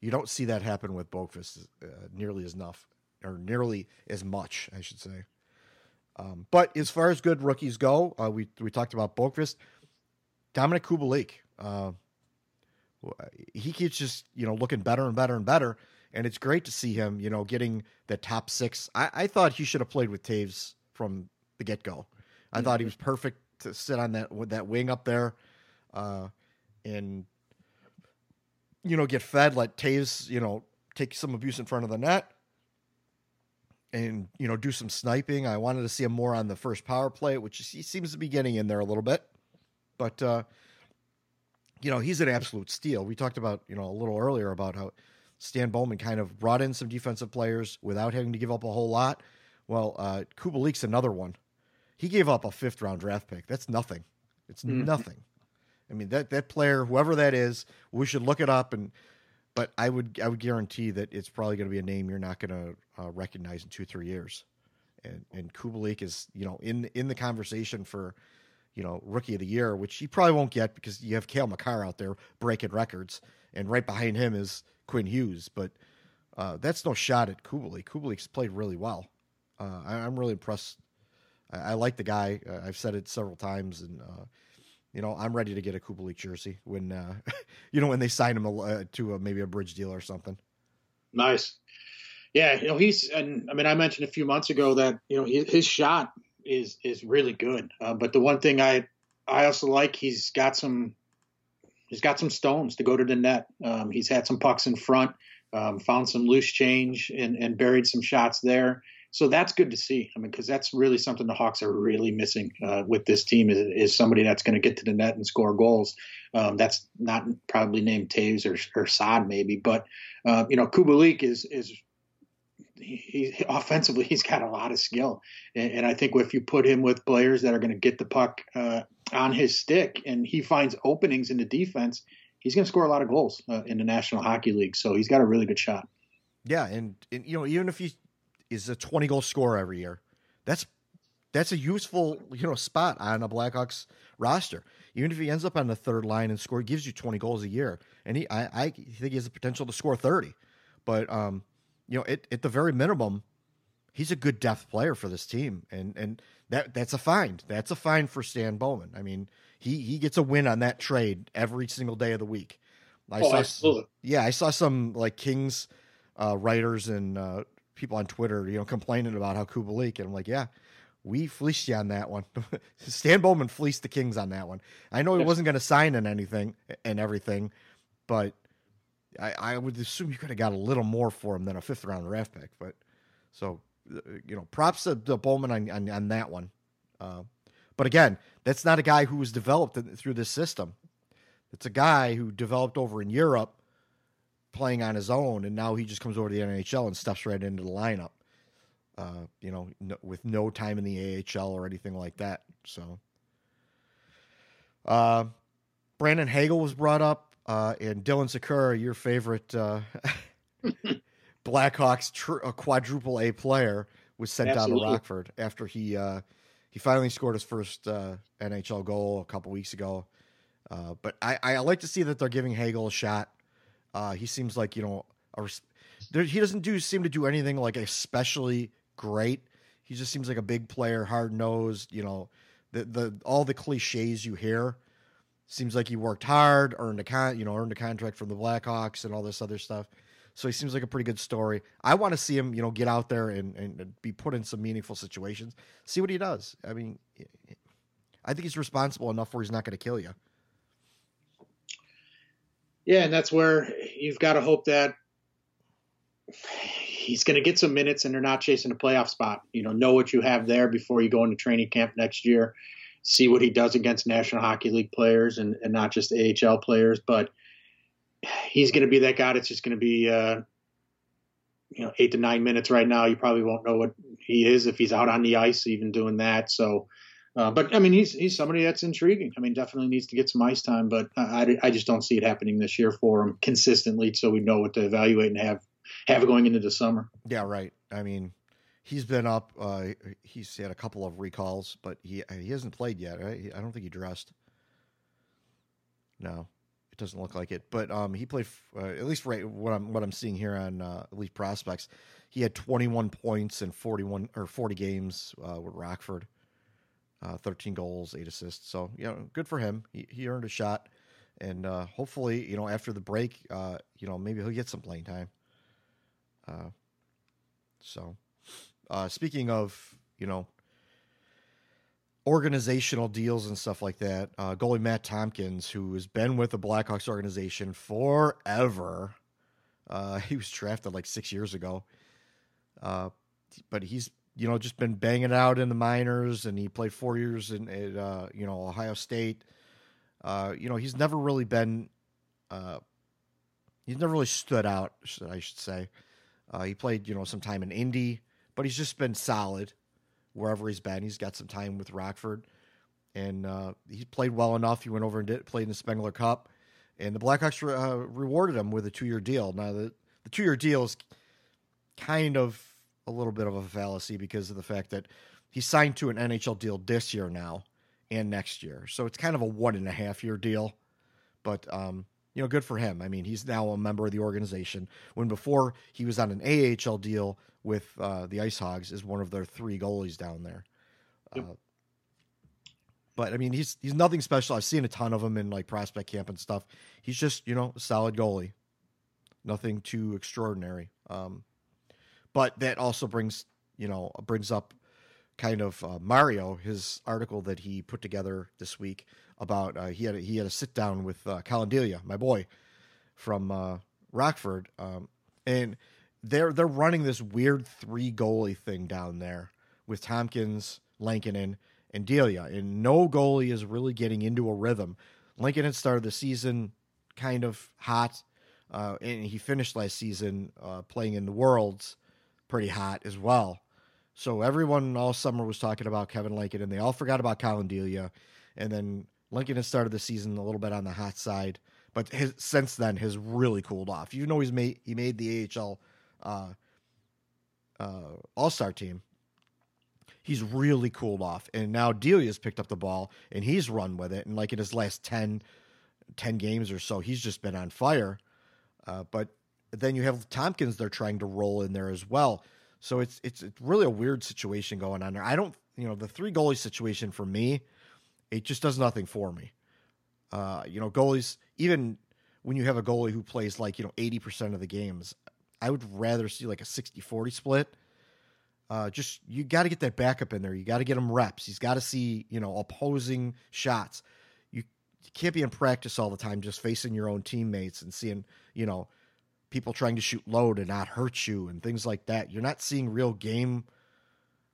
you don't see that happen with Boqvist uh, nearly as enough, or nearly as much, I should say. Um, but as far as good rookies go, uh, we we talked about Boqvist, Dominik Kubalik. Uh, he keeps just you know looking better and better and better, and it's great to see him you know getting the top six. I, I thought he should have played with Toews from the get go. I mm-hmm. thought he was perfect to sit on that with that wing up there, uh, and you know get fed. Let Toews you know take some abuse in front of the net, and you know do some sniping. I wanted to see him more on the first power play, which he seems to be getting in there a little bit, but. Uh, you know, he's an absolute steal. We talked about, you know, a little earlier about how Stan Bowman kind of brought in some defensive players without having to give up a whole lot. Well, uh, Kubalik's another one he gave up a fifth round draft pick. That's nothing. It's mm-hmm. nothing. I mean that that player, whoever that is, we should look it up. And but I would I would guarantee that it's probably going to be a name you're not going to uh, recognize in two three years. And and Kubalik is you know in in the conversation for you know rookie of the year, which he probably won't get because you have Cale Makar out there breaking records, and right behind him is Quinn Hughes. But uh, that's no shot at Kubalik. Kubalik's played really well. Uh, I, am really impressed I, I like the guy. Uh, I've said it several times, and uh, you know I'm ready to get a Kubalik jersey when uh, you know when they sign him a, to a, maybe a bridge deal or something. Nice. Yeah, you know he's and I mean I mentioned a few months ago that you know his, his shot is is really good, uh, but the one thing I I also like he's got some he's got some stones to go to the net. Um, he's had some pucks in front, um, found some loose change and, and buried some shots there so that's good to see. I mean, because that's really something the Hawks are really missing uh, with this team is, is somebody that's going to get to the net and score goals. Um, that's not probably named Toews or, or Saad maybe, but uh, you know, Kubalik is is he, he, offensively he's got a lot of skill, and, and, I think if you put him with players that are going to get the puck uh, on his stick and he finds openings in the defense, he's going to score a lot of goals uh, in the National Hockey League. So he's got a really good shot. Yeah, and, and you know even if you is a 20 goal scorer every year. That's that's a useful you know spot on a Blackhawks roster. Even if he ends up on the third line and score, gives you 20 goals a year, and he I, I think he has the potential to score 30. But um, you know, it, at the very minimum, he's a good depth player for this team, and and that that's a find. That's a find for Stan Bowman. I mean, he he gets a win on that trade every single day of the week. I Oh, saw, absolutely. Yeah, I saw some like Kings uh, writers and uh, people on Twitter, you know, complaining about how Kubalik, and I'm like, yeah, we fleeced you on that one. Stan Bowman fleeced the Kings on that one. I know he wasn't going to sign in anything and everything, but I, I would assume you could have got a little more for him than a fifth round draft pick. But so you know, props to, to Bowman on, on on that one. Uh, but again, that's not a guy who was developed through this system. It's a guy who developed over in Europe, playing on his own, and now he just comes over to the NHL and steps right into the lineup. Uh, you know, no, with no time in the AHL or anything like that. So, uh, Brandon Hagel was brought up, uh, and Dylan Sikura, your favorite uh, Blackhawks tr- a quadruple A player, was sent down to Rockford after he uh, he finally scored his first uh, NHL goal a couple weeks ago. Uh, but I, I like to see that they're giving Hagel a shot. Uh, he seems like you know a, there, he doesn't do seem to do anything like especially great. He just seems like a big player, hard nosed. You know, the the all the cliches you hear. Seems like he worked hard, earned a con, you know, earned a contract from the Blackhawks and all this other stuff. So he seems like a pretty good story. I want to see him, you know, get out there and, and be put in some meaningful situations. See what he does. I mean, I think he's responsible enough where he's not going to kill you. Yeah, and that's where you've got to hope that he's going to get some minutes and they're not chasing a playoff spot. You know, know what you have there before you go into training camp next year. See what he does against National Hockey League players and, and not just AHL players. But he's going to be that guy that's just going to be, uh, you know, eight to nine minutes right now. You probably won't know what he is if he's out on the ice, even doing that. So, uh, but I mean, he's he's somebody that's intriguing. I mean, definitely needs to get some ice time, but I, I, just don't see it happening this year for him consistently, so we know what to evaluate and have have going into the summer. Yeah, right. I mean, he's been up. Uh, he's had a couple of recalls, but he he hasn't played yet. Right? I don't think he dressed. No, it doesn't look like it. But um, he played uh, at least right what I'm what I'm seeing here on uh, Elite Prospects. He had 21 points in 41 or 40 games uh, with Rockford. Uh, 13 goals, eight assists. So you know, good for him. He he earned a shot, and uh, hopefully, you know, after the break, uh, you know, maybe he'll get some playing time. Uh, so, uh, speaking of, you know, organizational deals and stuff like that, uh, goalie Matt Tompkins, who has been with the Blackhawks organization forever, uh, he was drafted like six years ago. Uh, but he's, you know, just been banging out in the minors, and he played four years in, at, uh, you know, Ohio State. Uh, you know, he's never really been, uh, he's never really stood out, I should say. Uh, he played, you know, some time in Indy, but he's just been solid wherever he's been. He's got some time with Rockford, and uh, he played well enough. He went over and did, played in the Spengler Cup, and the Blackhawks re- uh, rewarded him with a two-year deal. Now, the, the two-year deal is kind of a little bit of a fallacy because of the fact that he signed to an NHL deal this year now and next year, so it's kind of a one and a half year deal. But um, you know, good for him. I mean, he's now a member of the organization. When before he was on an AHL deal with uh, the Ice Hogs as one of their three goalies down there. Uh, but I mean, he's he's nothing special. I've seen a ton of him in like prospect camp and stuff. He's just you know a solid goalie, nothing too extraordinary. Um, but that also brings you know brings up kind of uh, Mario his article that he put together this week about uh, he had a, he had a sit down with uh, my boy from uh, Rockford, um, and they're they're running this weird three goalie thing down there with Tompkins, Lankinen, and Delia, and no goalie is really getting into a rhythm. Lincoln had started the season kind of hot, uh, and he finished last season uh, playing in the Worlds pretty hot as well. So everyone all summer was talking about Kevin Lincoln, and they all forgot about Collin Delia. And then Lincoln has started the season a little bit on the hot side, but his, since then has really cooled off. You know, he's made he made the AHL uh, uh, All Star team. He's really cooled off, and now Delia's picked up the ball and he's run with it. And like in his last 10, 10 games or so, he's just been on fire. Uh, but then you have Tompkins they're trying to roll in there as well. So it's it's it's really a weird situation going on there. I don't, you know, the three goalie situation for me, it just does nothing for me. Uh, you know, goalies even when you have a goalie who plays like, you know, 80% of the games, I would rather see like a 60-40 split. Uh, just you got to get that backup in there. You got to get him reps. He's got to see, you know, opposing shots. You, you can't be in practice all the time just facing your own teammates and seeing, you know, people trying to shoot low to not hurt you and things like that. You're not seeing real game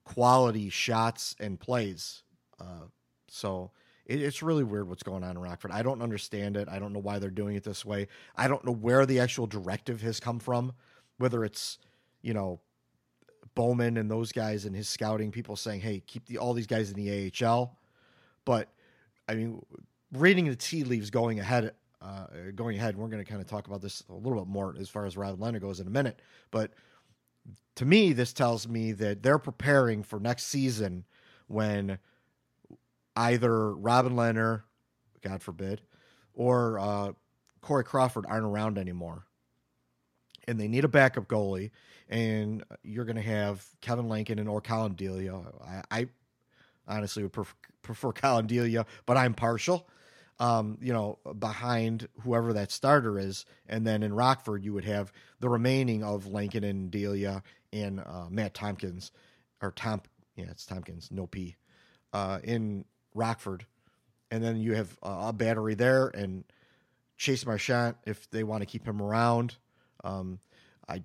quality shots and plays. Uh, so it, it's really weird what's going on in Rockford. I don't understand it. I don't know why they're doing it this way. I don't know where the actual directive has come from, whether it's, you know, Bowman and those guys and his scouting people saying, "Hey, keep the, all these guys in the AHL." But I mean, reading the tea leaves going ahead uh, going ahead, we're going to kind of talk about this a little bit more as far as Robin Lehner goes in a minute. But to me, this tells me that they're preparing for next season when either Robin Lehner, God forbid, or uh, Corey Crawford aren't around anymore. And they need a backup goalie, and you're going to have Kevin Lankinen or Collin Delia. I, I honestly would prefer, prefer Collin Delia, but I'm partial um, you know, behind whoever that starter is. And then in Rockford, you would have the remaining of Lincoln and Delia and uh, Matt Tompkins, or Tom, yeah, it's Tompkins, no P, uh, in Rockford. And then you have a battery there and Chase Marchand if they want to keep him around. Um, I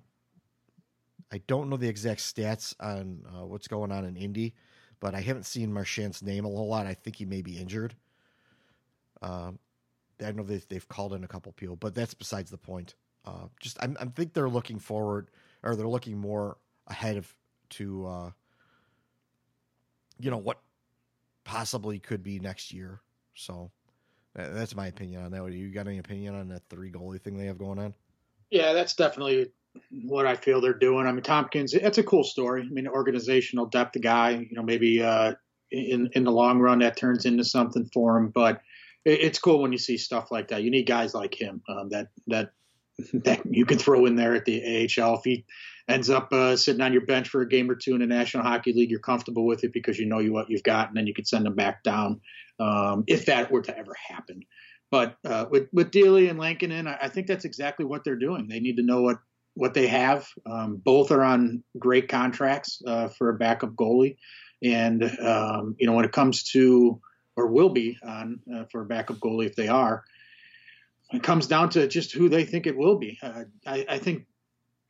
I don't know the exact stats on uh, what's going on in Indy, but I haven't seen Marchand's name a whole lot. I think he may be injured. Um, I know they've, they've called in a couple people, but that's besides the point. Uh, just I, I think they're looking forward, or they're looking more ahead of to, uh, you know, what possibly could be next year. So that's my opinion on that. You got any opinion on that three goalie thing they have going on? Yeah, that's definitely what I feel they're doing. I mean, Tompkins, it's a cool story. I mean, organizational depth guy. You know, maybe uh, in in the long run that turns into something for him, but it's cool when you see stuff like that. You need guys like him um, that that that you can throw in there at the AHL. If he ends up uh, sitting on your bench for a game or two in the National Hockey League, you're comfortable with it because you know you what you've got, and then you can send him back down um, if that were to ever happen. But uh, with with Delia and Lankinen, I, I think that's exactly what they're doing. They need to know what what they have. Um, both are on great contracts uh, for a backup goalie, and um, you know when it comes to or will be on uh, for a backup goalie if they are. It comes down to just who they think it will be. Uh, I, I, think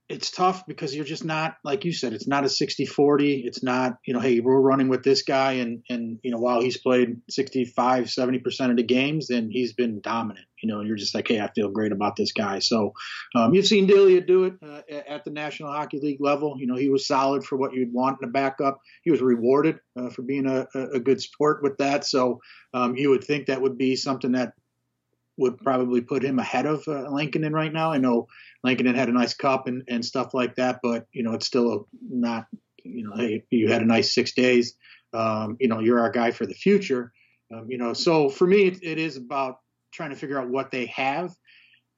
it's tough because you're just not, like you said, it's not a 60 40. It's not, you know, hey, we're running with this guy. And, and, you know, while he's played 65, 70% of the games, then he's been dominant, you know, and you're just like, hey, I feel great about this guy. So um, you've seen Delia do it uh, at the National Hockey League level. You know, he was solid for what you'd want in a backup. He was rewarded uh, for being a, a, good sport with that. So um, you would think that would be something that would probably put him ahead of uh, Lankinen right now. I know Lankinen had a nice cup and, and stuff like that, but you know it's still not. You know, hey, you had a nice six days. Um, you know, you're our guy for the future. Um, you know, so for me, it, it is about trying to figure out what they have,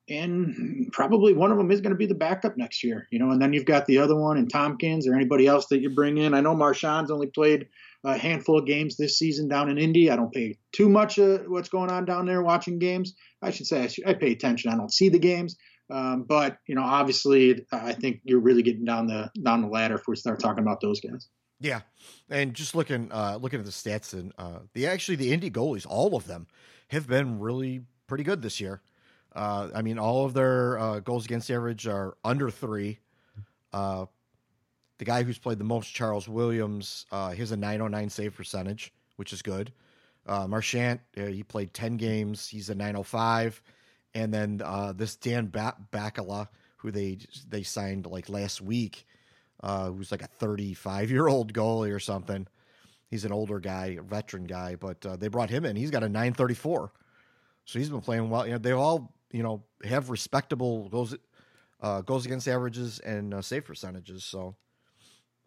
and probably one of them is going to be the backup next year. You know, and then you've got the other one and Tompkins or anybody else that you bring in. I know Marchand's only played a handful of games this season down in Indy. I don't pay too much uh, what's going on down there watching games. I should say I, should, I pay attention. I don't see the games, um, but you know, obviously, I think you're really getting down the down the ladder if we start talking about those guys. Yeah, and just looking uh, looking at the stats and uh, the actually the Indy goalies, all of them have been really pretty good this year. Uh, I mean, all of their uh, goals against average are under three. Uh, the guy who's played the most, Charles Williams, uh, he has a 909 save percentage, which is good. Uh, Marchand, uh, he played 10 games. He's a 905. And then uh, this Dan ba- Bakala, who they they signed like last week, uh, who's like a 35 year old goalie or something. He's an older guy, a veteran guy, but uh, they brought him in. He's got a 934. So he's been playing well. You know, they all, you know, have respectable goals, uh, goals against averages and uh, save percentages. So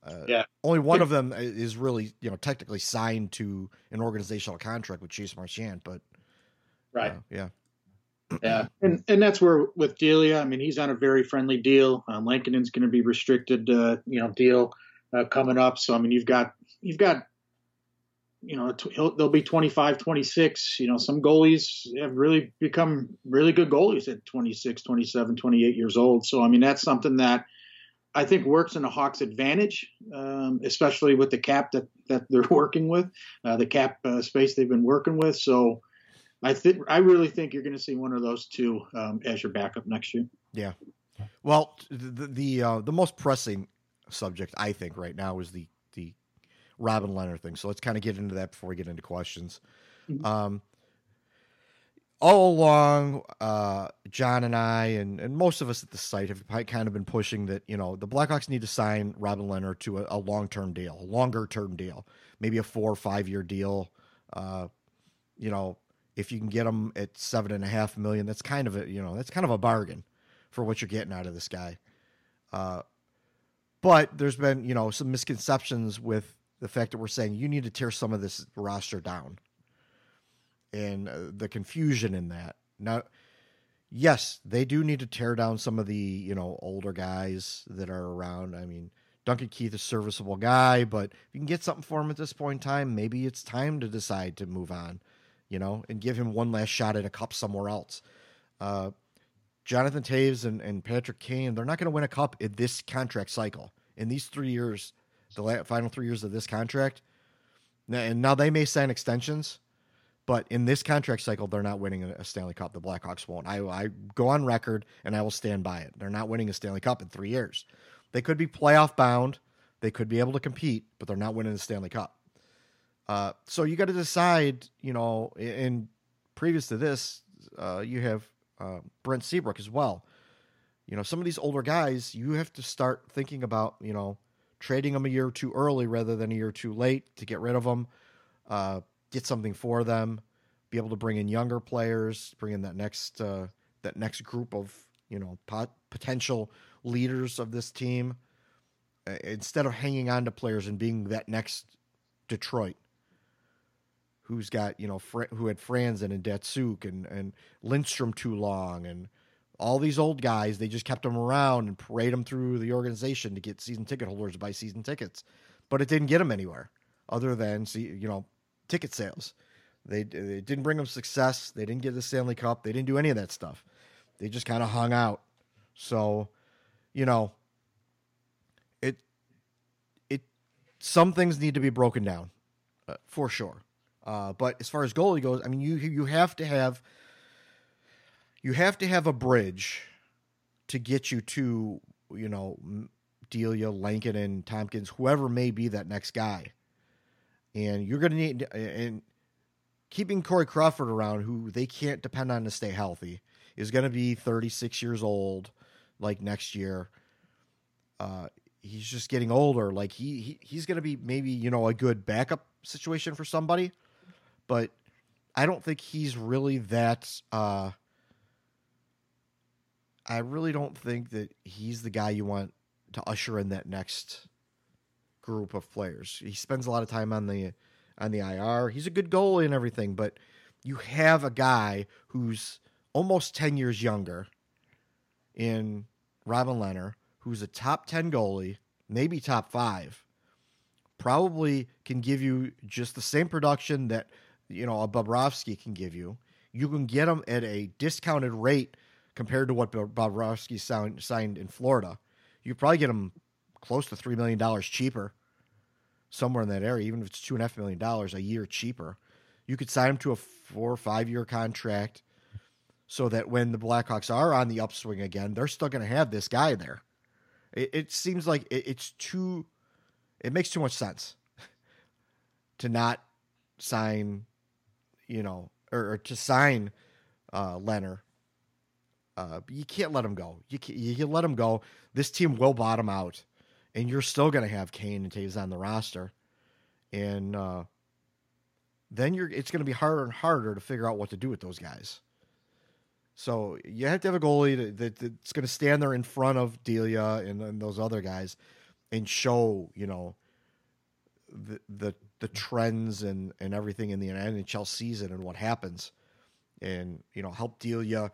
uh, yeah. Only one of them is really, you know, technically signed to an organizational contract with Chase Marchand, but right, uh, yeah. Yeah, and and that's where with Delia, I mean, he's on a very friendly deal. Um, Lankinen's going to be restricted, uh, you know, deal uh, coming up. So I mean, you've got you've got you know, they'll be 25, 26. You know, some goalies have really become really good goalies at 26, 27, 28 years old. So, I mean, that's something that I think works in the Hawks' advantage, um, especially with the cap that, that they're working with, uh, the cap uh, space they've been working with. So, I think I really think you're going to see one of those two um, as your backup next year. Yeah. Well, the the uh, the most pressing subject I think right now is the the Robin Lehner thing. So let's kind of get into that before we get into questions. Mm-hmm. Um, all along, uh, John and I, and, and most of us at the site have kind of been pushing that, you know, the Blackhawks need to sign Robin Lehner to a, a long term deal, a longer term deal, maybe a four or five year deal. Uh, you know, if you can get him at seven and a half million, that's kind of a, you know, that's kind of a bargain for what you're getting out of this guy. Uh, but there's been, you know, some misconceptions with the fact that we're saying you need to tear some of this roster down and uh, the confusion in that. Now, yes, they do need to tear down some of the, you know, older guys that are around. I mean, Duncan Keith is a serviceable guy, but if you can get something for him at this point in time, maybe it's time to decide to move on, you know, and give him one last shot at a cup somewhere else. Uh, Jonathan Toews and, and Patrick Kane, they're not going to win a cup in this contract cycle. In these three years, the final three years of this contract. And now they may sign extensions, but in this contract cycle, they're not winning a Stanley Cup. The Blackhawks won't. I, I go on record and I will stand by it. They're not winning a Stanley Cup in three years. They could be playoff bound. They could be able to compete, but they're not winning the Stanley Cup. Uh, so you got to decide, you know, and previous to this, uh, you have uh, Brent Seabrook as well. You know, some of these older guys, you have to start thinking about, you know, trading them a year too early rather than a year too late to get rid of them, uh, get something for them, be able to bring in younger players, bring in that next uh, that next group of you know pot- potential leaders of this team, uh, instead of hanging on to players and being that next Detroit. Who's got you know who had Franzen and Datsyuk and and Lindstrom too long and all these old guys, they just kept them around and parade them through the organization to get season ticket holders to buy season tickets. But it didn't get them anywhere other than, see, you know, ticket sales. They, they didn't bring them success. They didn't get the Stanley Cup. They didn't do any of that stuff. They just kind of hung out. So, you know, it, it, some things need to be broken down uh, for sure. Uh, but as far as goalie goes, I mean, you, you have to have – you have to have a bridge to get you to you know Delia, Lankin, and Tompkins, whoever may be that next guy, and you're going to need and keeping Corey Crawford around, who they can't depend on to stay healthy, is going to be 36 years old, like next year. Uh, he's just getting older. Like he, he he's going to be maybe you know a good backup situation for somebody, but I don't think he's really that. Uh, I really don't think that he's the guy you want to usher in that next group of players. He spends a lot of time on the on the IR. He's a good goalie and everything, but you have a guy who's almost 10 years younger in Robin Lehner, who's a top 10 goalie, maybe top 5. Probably can give you just the same production that, you know, a Bobrovsky can give you. You can get him at a discounted rate compared to what Bobrovsky signed, signed in Florida. You probably get him close to $3 million cheaper somewhere in that area, even if it's $2.5 million a year cheaper. You could sign him to a four or five year contract so that when the Blackhawks are on the upswing again, they're still going to have this guy there. It, it seems like it, it's too, it makes too much sense to not sign, you know, or, or to sign uh, Lehner uh, you can't let him go. You can, you can let him go. This team will bottom out, and you're still going to have Kane and Toews on the roster, and uh, then you're it's going to be harder and harder to figure out what to do with those guys. So you have to have a goalie that, that's going to stand there in front of Delia and, and those other guys, and show you know the the the trends and and everything in the NHL season and what happens and you know help Delia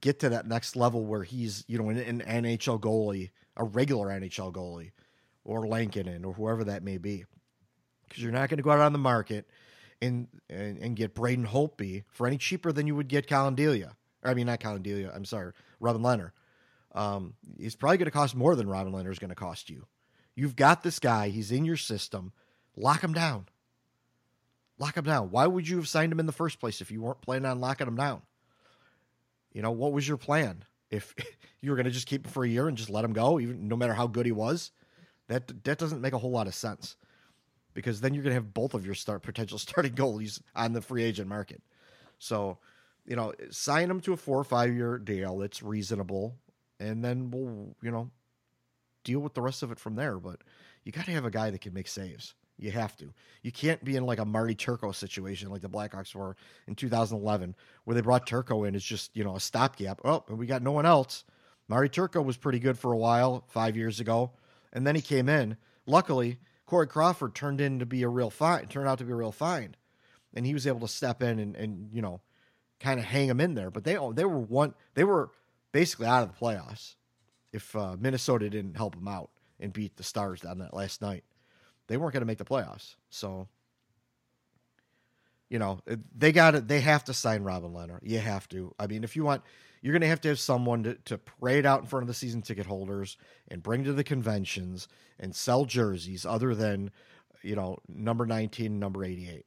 get to that next level where he's you know an, an NHL goalie, a regular NHL goalie, or Lankinen or whoever that may be, because you're not going to go out on the market and, and and get Braden Holtby for any cheaper than you would get Collin Delia. Or, I mean, not Collin Delia. I'm sorry, Robin Lehner. Um, he's probably going to cost more than Robin Lehner is going to cost you. You've got this guy. He's in your system. Lock him down. Lock him down. Why would you have signed him in the first place if you weren't planning on locking him down? You know, what was your plan? If you were going to just keep him for a year and just let him go, even no matter how good he was, that that doesn't make a whole lot of sense. Because then you're going to have both of your start potential starting goalies on the free agent market. So, you know, sign him to a four or five year deal that's reasonable, and then we'll, you know, deal with the rest of it from there. But you got to have a guy that can make saves. You have to. You can't be in like a Marty Turco situation like the Blackhawks were in 2011, where they brought Turco in as just you know a stopgap. Oh, and we got no one else. Marty Turco was pretty good for a while five years ago, and then he came in. Luckily, Corey Crawford turned in to be a real fine. Turned out to be a real fine, and he was able to step in and and you know kind of hang him in there. But they they were one they were basically out of the playoffs if uh, Minnesota didn't help them out and beat the Stars on that last night they weren't going to make the playoffs. So, you know, they got it. They have to sign Robin Lehner. You have to. I mean, if you want, you're going to have to have someone to, to parade out in front of the season ticket holders and bring to the conventions and sell jerseys other than, you know, number 19, number 88.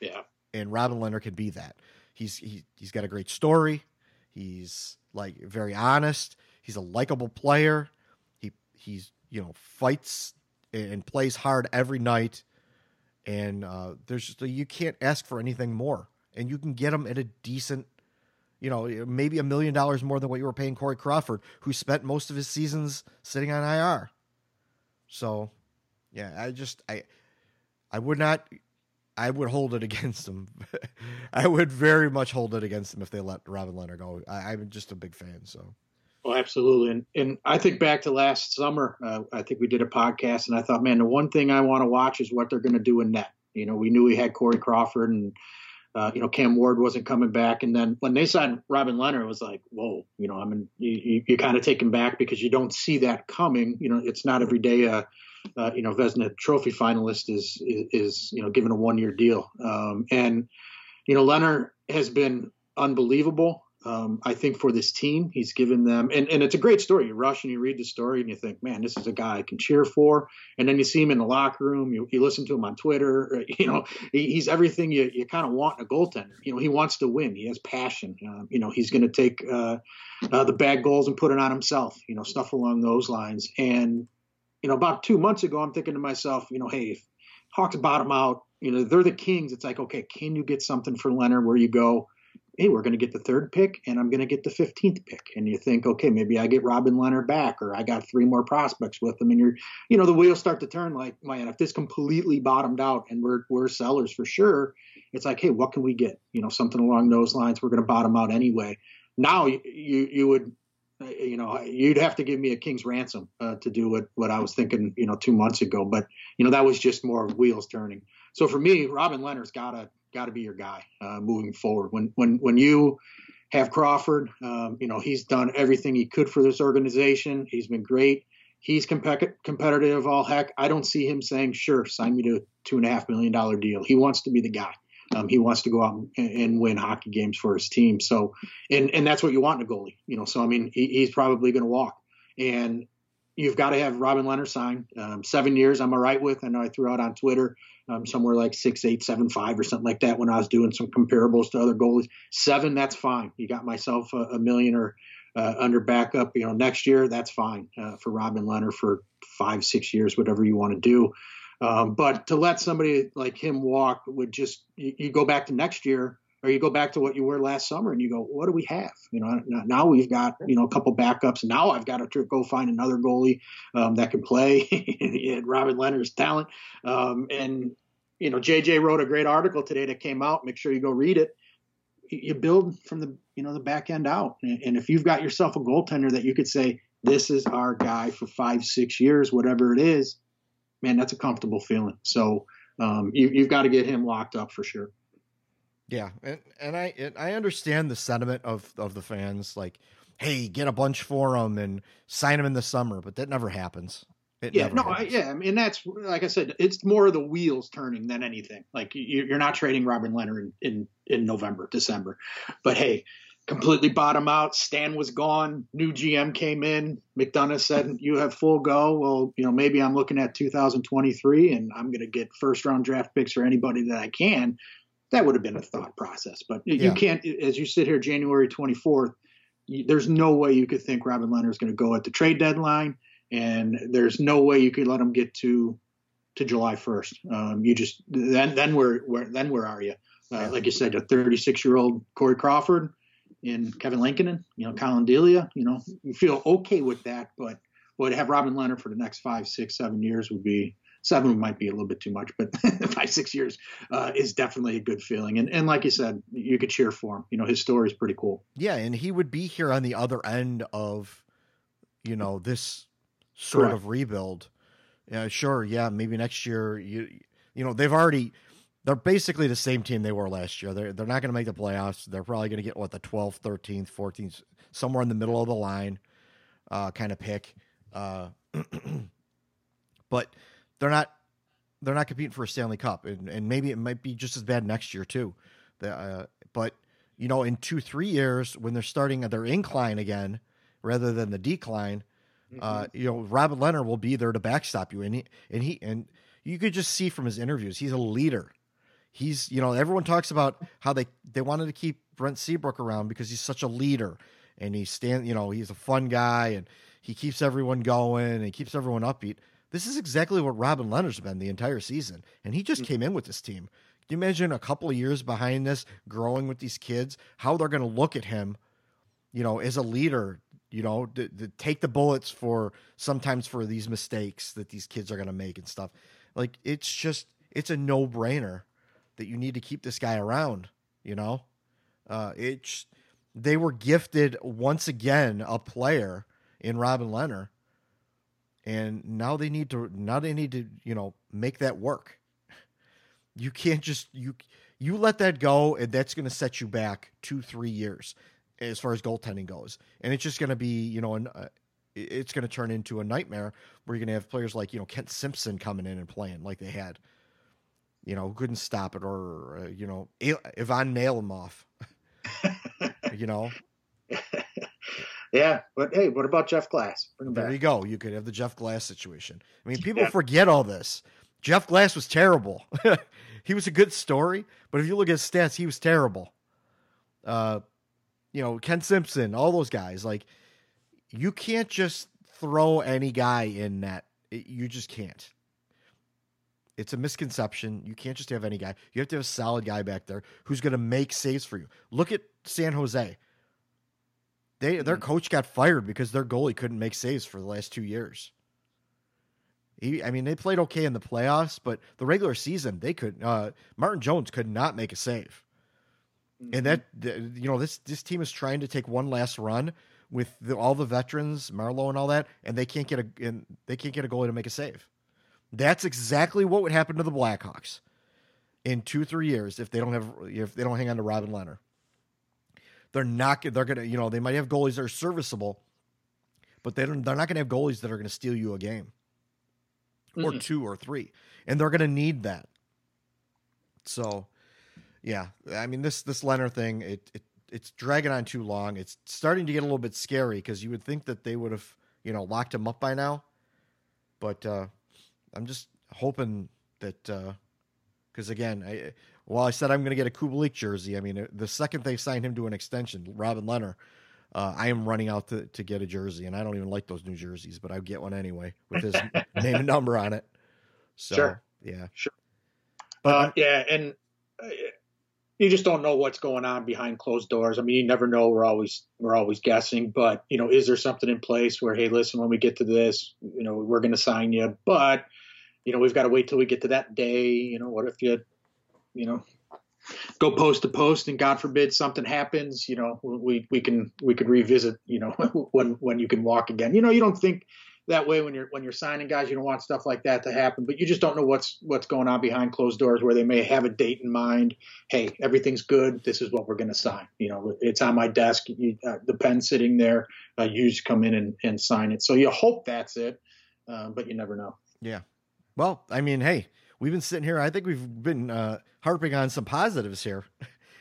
Yeah. And Robin Lehner can be that. He's, he, he's got a great story. He's like very honest. He's a likable player. He, he's, you know, fights and plays hard every night. And uh, there's just, you can't ask for anything more, and you can get him at a decent, you know, maybe a million dollars more than what you were paying Corey Crawford, who spent most of his seasons sitting on IR. So, yeah, I just I I would not I would hold it against them. I would very much hold it against them if they let Robin Lehner go. I, am just a big fan. So Oh, absolutely. And and I think back to last summer. Uh, I think we did a podcast, and I thought, man, the one thing I want to watch is what they're going to do in net. You know, we knew we had Corey Crawford, and uh, you know Cam Ward wasn't coming back. And then when they signed Robin Lehner, it was like, whoa. You know, I mean, you, you, you're kind of taken back because you don't see that coming. You know, it's not every day a uh, you know Vezina Trophy finalist is is, is you know given a one year deal. Um, and you know, Lehner has been unbelievable. Um, I think for this team, he's given them, and, and it's a great story. You rush and you read the story and you think, man, this is a guy I can cheer for. And then you see him in the locker room, you, you listen to him on Twitter. You know, he, he's everything you, you kind of want in a goaltender. You know, he wants to win. He has passion. Uh, you know, he's going to take uh, uh, the bad goals and put it on himself. You know, stuff along those lines. And you know, about two months ago, I'm thinking to myself, you know, hey, if Hawks bottom out, you know, they're the Kings. It's like, okay, can you get something for Lehner where you go? Hey, we're going to get the third pick and I'm going to get the 15th pick. And you think, okay, maybe I get Robin Lehner back or I got three more prospects with them. And you're, you know, the wheels start to turn like, man, if this completely bottomed out and we're, we're sellers for sure, it's like, hey, what can we get? You know, something along those lines. We're going to bottom out anyway. Now you, you, you would, you know, you'd have to give me a king's ransom uh, to do what, what I was thinking, you know, two months ago. But, you know, that was just more wheels turning. So for me, Robin Lehner's got to, got to be your guy uh, moving forward. When when when you have Crawford, um, you know he's done everything he could for this organization. He's been great. He's competitive. All heck, I don't see him saying, "Sure, sign me to a two and a half million dollar deal." He wants to be the guy. Um, he wants to go out and, and, win hockey games for his team. So, and and that's what you want in a goalie. You know, so I mean, he, he's probably going to walk. And you've got to have Robin Lehner sign. Um, seven years, I'm all right with. I know I threw out on Twitter um, somewhere like six, eight, seven, five, or something like that when I was doing some comparables to other goalies. Seven, that's fine. You got myself a, a million or uh, under backup. You know, next year, that's fine uh, for Robin Lehner for five, six years, whatever you want to do. Um, but to let somebody like him walk would just you, you go back to next year or you go back to what you were last summer and you go, what do we have? You know, now we've got you know a couple backups. Now I've got to go find another goalie um, that can play. Robin Lehner's talent, um, and you know, JJ wrote a great article today that came out. Make sure you go read it. You build from the you know the back end out, and if you've got yourself a goaltender that you could say this is our guy for five, six years, whatever it is, man, that's a comfortable feeling. So um, you, you've got to get him locked up for sure. Yeah, and and I and I understand the sentiment of of the fans, like, hey, get a bunch for them and sign them in the summer, but that never happens. It yeah, never no, I, yeah, I mean that's like I said, it's more of the wheels turning than anything. Like you, you're not trading Robin Lehner in, in in November, December, but hey, completely bottom out. Stan was gone. New GM came in. McDonough said, "You have full go." Well, you know, maybe I'm looking at 2023, and I'm going to get first round draft picks for anybody that I can. That would have been a thought process, but you Yeah. can't. As you sit here, January 24th, you, there's no way you could think Robin Lehner is going to go at the trade deadline, and there's no way you could let him get to to July 1st. Um, you just then then where where then where are you? Uh, like you said, a 36 year old Corey Crawford and Kevin Lankinen, you know, Collin Delia, you know, you feel okay with that, but to have Robin Lehner for the next five, six, seven years would be seven might be a little bit too much, but five, six years uh, is definitely a good feeling. And and like you said, you could cheer for him. You know, his story is pretty cool. Yeah, and he would be here on the other end of, you know, this sort Correct. of rebuild. Yeah, sure. Yeah, maybe next year you you know they've already they're basically the same team they were last year. They're they're not going to make the playoffs. They're probably going to get what the 12th, 13th, 14th, somewhere in the middle of the line, uh, kind of pick. Uh, but they're not they're not competing for a Stanley Cup, and, and maybe it might be just as bad next year too. The, uh, but you know, in two three years when they're starting at their incline again rather than the decline, uh, you know, Robin Lehner will be there to backstop you, and he and he and you could just see from his interviews he's a leader. He's you know everyone talks about how they they wanted to keep Brent Seabrook around because he's such a leader and he stand you know he's a fun guy and he keeps everyone going and he keeps everyone upbeat. This is exactly what Robin Lehner's been the entire season, and he just came in with this team. Can you imagine a couple of years behind this, growing with these kids, how they're going to look at him, you know, as a leader, you know, to, to take the bullets for sometimes for these mistakes that these kids are going to make and stuff. Like it's just it's a no brainer that you need to keep this guy around. You know, uh, it's they were gifted once again a player in Robin Lehner, and now they need to now they need to you know make that work. You can't just you you let that go, and that's going to set you back two three years as far as goaltending goes, and it's just going to be you know an. Uh, it's going to turn into a nightmare where you're going to have players like you know Kent Simpson coming in and playing like they had, you know, couldn't stop it, or uh, you know Ivan Nalimov, you know. Yeah, but hey, what about Jeff Glass? Bring him There back. you go. You could have the Jeff Glass situation. I mean, people Yeah. forget all this. Jeff Glass was terrible. he was a good story, but if you look at his stats, he was terrible. Uh, you know, Ken Simpson, all those guys. Like, you can't just throw any guy in that. It- you just can't. It's a misconception. You can't just have any guy. You have to have a solid guy back there who's going to make saves for you. Look at San Jose. They their coach got fired because their goalie couldn't make saves for the last two years. He, I mean, they played okay in the playoffs, but the regular season they could. Uh, Martin Jones could not make a save, and that you know this this team is trying to take one last run with the, all the veterans, Marleau and all that, and they can't get a and they can't get a goalie to make a save. That's exactly what would happen to the Blackhawks in two three years if they don't have if they don't hang on to Robin Lehner they're not they're gonna you know they might have goalies that are serviceable but they don't they're not gonna have goalies that are gonna steal you a game. Or two or three. And they're gonna need that. So yeah i mean this this lehner thing it, it it's dragging on too long. It's starting to get a little bit scary because you would think that they would have you know locked him up by now. But uh i'm just hoping that uh because again, I, well, I said I'm going to get a Kubalik jersey. I mean, the second they signed him to an extension, Robin Lehner, uh, I am running out to, to get a jersey, and I don't even like those new jerseys, but I get one anyway with his name and number on it. So, Sure. yeah, Sure. But uh, yeah, and uh, you just don't know what's going on behind closed doors. I mean, you never know. We're always we're always guessing, but you know, is there something in place where, hey, listen, when we get to this, you know, we're going to sign you, but you know, we've got to wait till we get to that day. You know, what if you, you know, go post to post and God forbid something happens, you know, we we can we could revisit, you know, when when you can walk again. You know, you don't think that way when you're when you're signing guys. You don't want stuff like that to happen, but you just don't know what's what's going on behind closed doors where they may have a date in mind. Hey, everything's good. This is what we're going to sign. You know, it's on my desk. You, uh, the pen sitting there. Uh, you just come in and, and sign it. So you hope that's it, uh, but you never know. Yeah. Well, I mean, hey, we've been sitting here. I think we've been uh, harping on some positives here.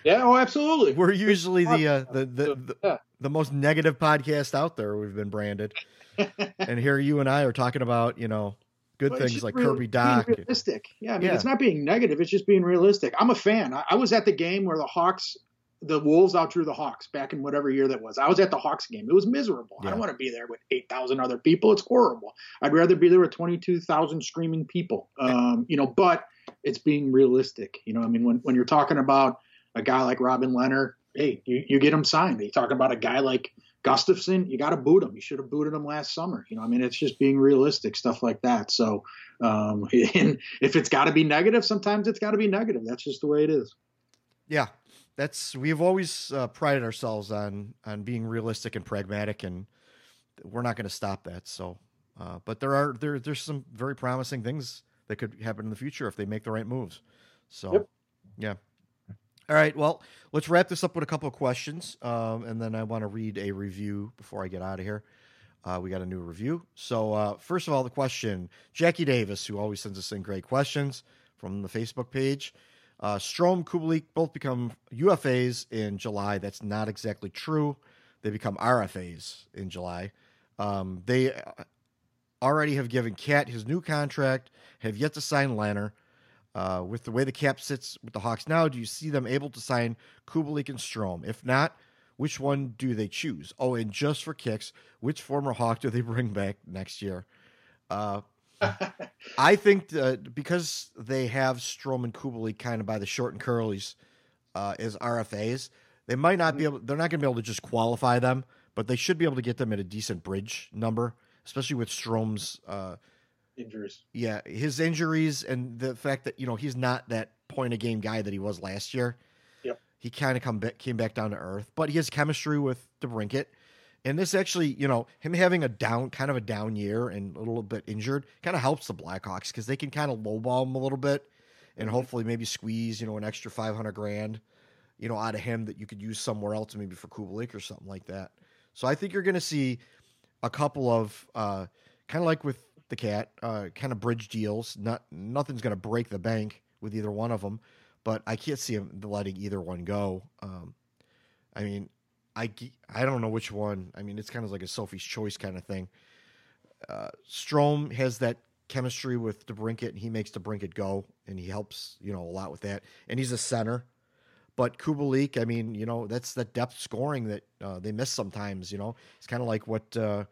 Yeah. Oh, absolutely. We're usually the uh, the the, the, Yeah. the most negative podcast out there. We've been branded, and here you and I are talking about you know good things like real- Kirby Dach. Realistic. Yeah, I mean, Yeah. it's not being negative. It's just being realistic. I'm a fan. I, I was at the game where the Hawks, the Wolves outdrew the Hawks back in whatever year that was. I was at the Hawks game. It was miserable. I don't want to be there with 8,000 other people. It's horrible. I'd rather be there with 22,000 screaming people. Um, you know, but it's being realistic. You know, I mean, when, when you're talking about a guy like Robin Lehner, hey, you, you get him signed. You talking about a guy like Gustafsson, you got to boot him. You should have booted him last summer. You know, I mean, it's just being realistic, stuff like that. So, um, and if it's got to be negative, sometimes it's got to be negative. That's just the way it is. Yeah, that's we've always uh, prided ourselves on on being realistic and pragmatic, and we're not going to stop that. So, uh, but there are there there's some very promising things that could happen in the future if they make the right moves. So, Yep. yeah. All right. Well, let's wrap this up with a couple of questions, um, and then I want to read a review before I get out of here. Uh, we got a new review. So, uh, first of all, the question Jackie Davis, who always sends us in great questions from the Facebook page. Uh, Strome, Kubalik both become UFAs in July. That's not exactly true. They become RFAs in July. Um, they uh, already have given Cat his new contract, have yet to sign Lehner. Uh, with the way the cap sits with the Hawks now, do you see them able to sign Kubalik and Strome? If not, which one do they choose? Oh, and just for kicks, which former Hawk do they bring back next year? Uh, I think that because they have Strome and kind of by the short and curlies uh, as RFAs, they might not be able. They're not going to be able to just qualify them, but they should be able to get them at a decent bridge number, especially with Strome's. Uh, Injuries. yeah, his injuries and the fact that you know he's not that point a game guy that he was last year. Yep. He kind of come back, came back down to earth, but he has chemistry with DeBrincat. And this actually, you know, him having a down, kind of a down year and a little bit injured, kind of helps the Blackhawks because they can kind of lowball him a little bit, and hopefully maybe squeeze, you know, an extra five hundred grand, you know, out of him that you could use somewhere else, maybe for Kubalik or something like that. So I think you're going to see a couple of uh, kind of like with the cat, uh, kind of bridge deals. Not nothing's going to break the bank with either one of them, but I can't see him letting either one go. Um, I mean, I I don't know which one. I mean, it's kind of like a Sophie's choice kind of thing. Uh, Strome has that chemistry with DeBrincat, and he makes DeBrincat go, and he helps you know a lot with that. And he's a center. But Kubalik, I mean, you know, that's that depth scoring that uh, they miss sometimes. You know, it's kind of like what uh,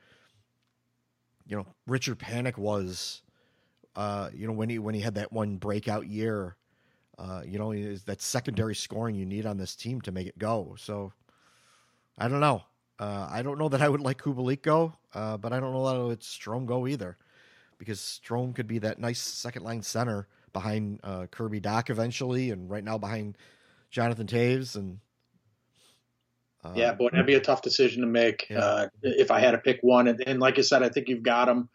you know Richard Panik was. Uh, you know, when he when he had that one breakout year, uh, you know, is that secondary scoring you need on this team to make it go. So I don't know. Uh, I don't know that I would like Kubalik go, uh, but I don't know that I would Strome go either, because Strome could be that nice second line center behind uh, Kirby Dach eventually, and right now behind Jonathan Toews and. Uh, Yeah, boy, that'd be a tough decision to make Yeah. uh, if I had to pick one. And, and like I said, I think you've got them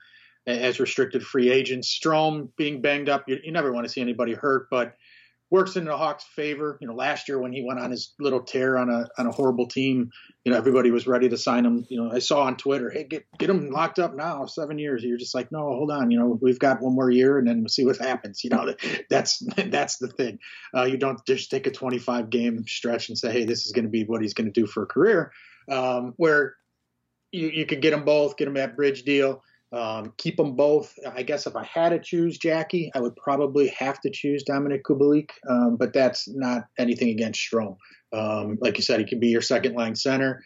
as restricted free agents. Strome being banged up, you, you never want to see anybody hurt, but works in the Hawks' favor. You know, last year when he went on his little tear on a on a horrible team, you know, everybody was ready to sign him. You know, I saw on Twitter, hey, get get him locked up now, seven years. You're just like, no, hold on. You know, we've got one more year, and then we'll see what happens. You know, that's that's the thing. Uh, you don't just take a 25 game stretch and say, hey, this is going to be what he's going to do for a career. Um, where you, you could get them both, get them that bridge deal. Um, keep them both. I guess if I had to choose Jackie, I would probably have to choose Dominik Kubalik, um, but that's not anything against Strome. Um, like you said, he could be your second line center.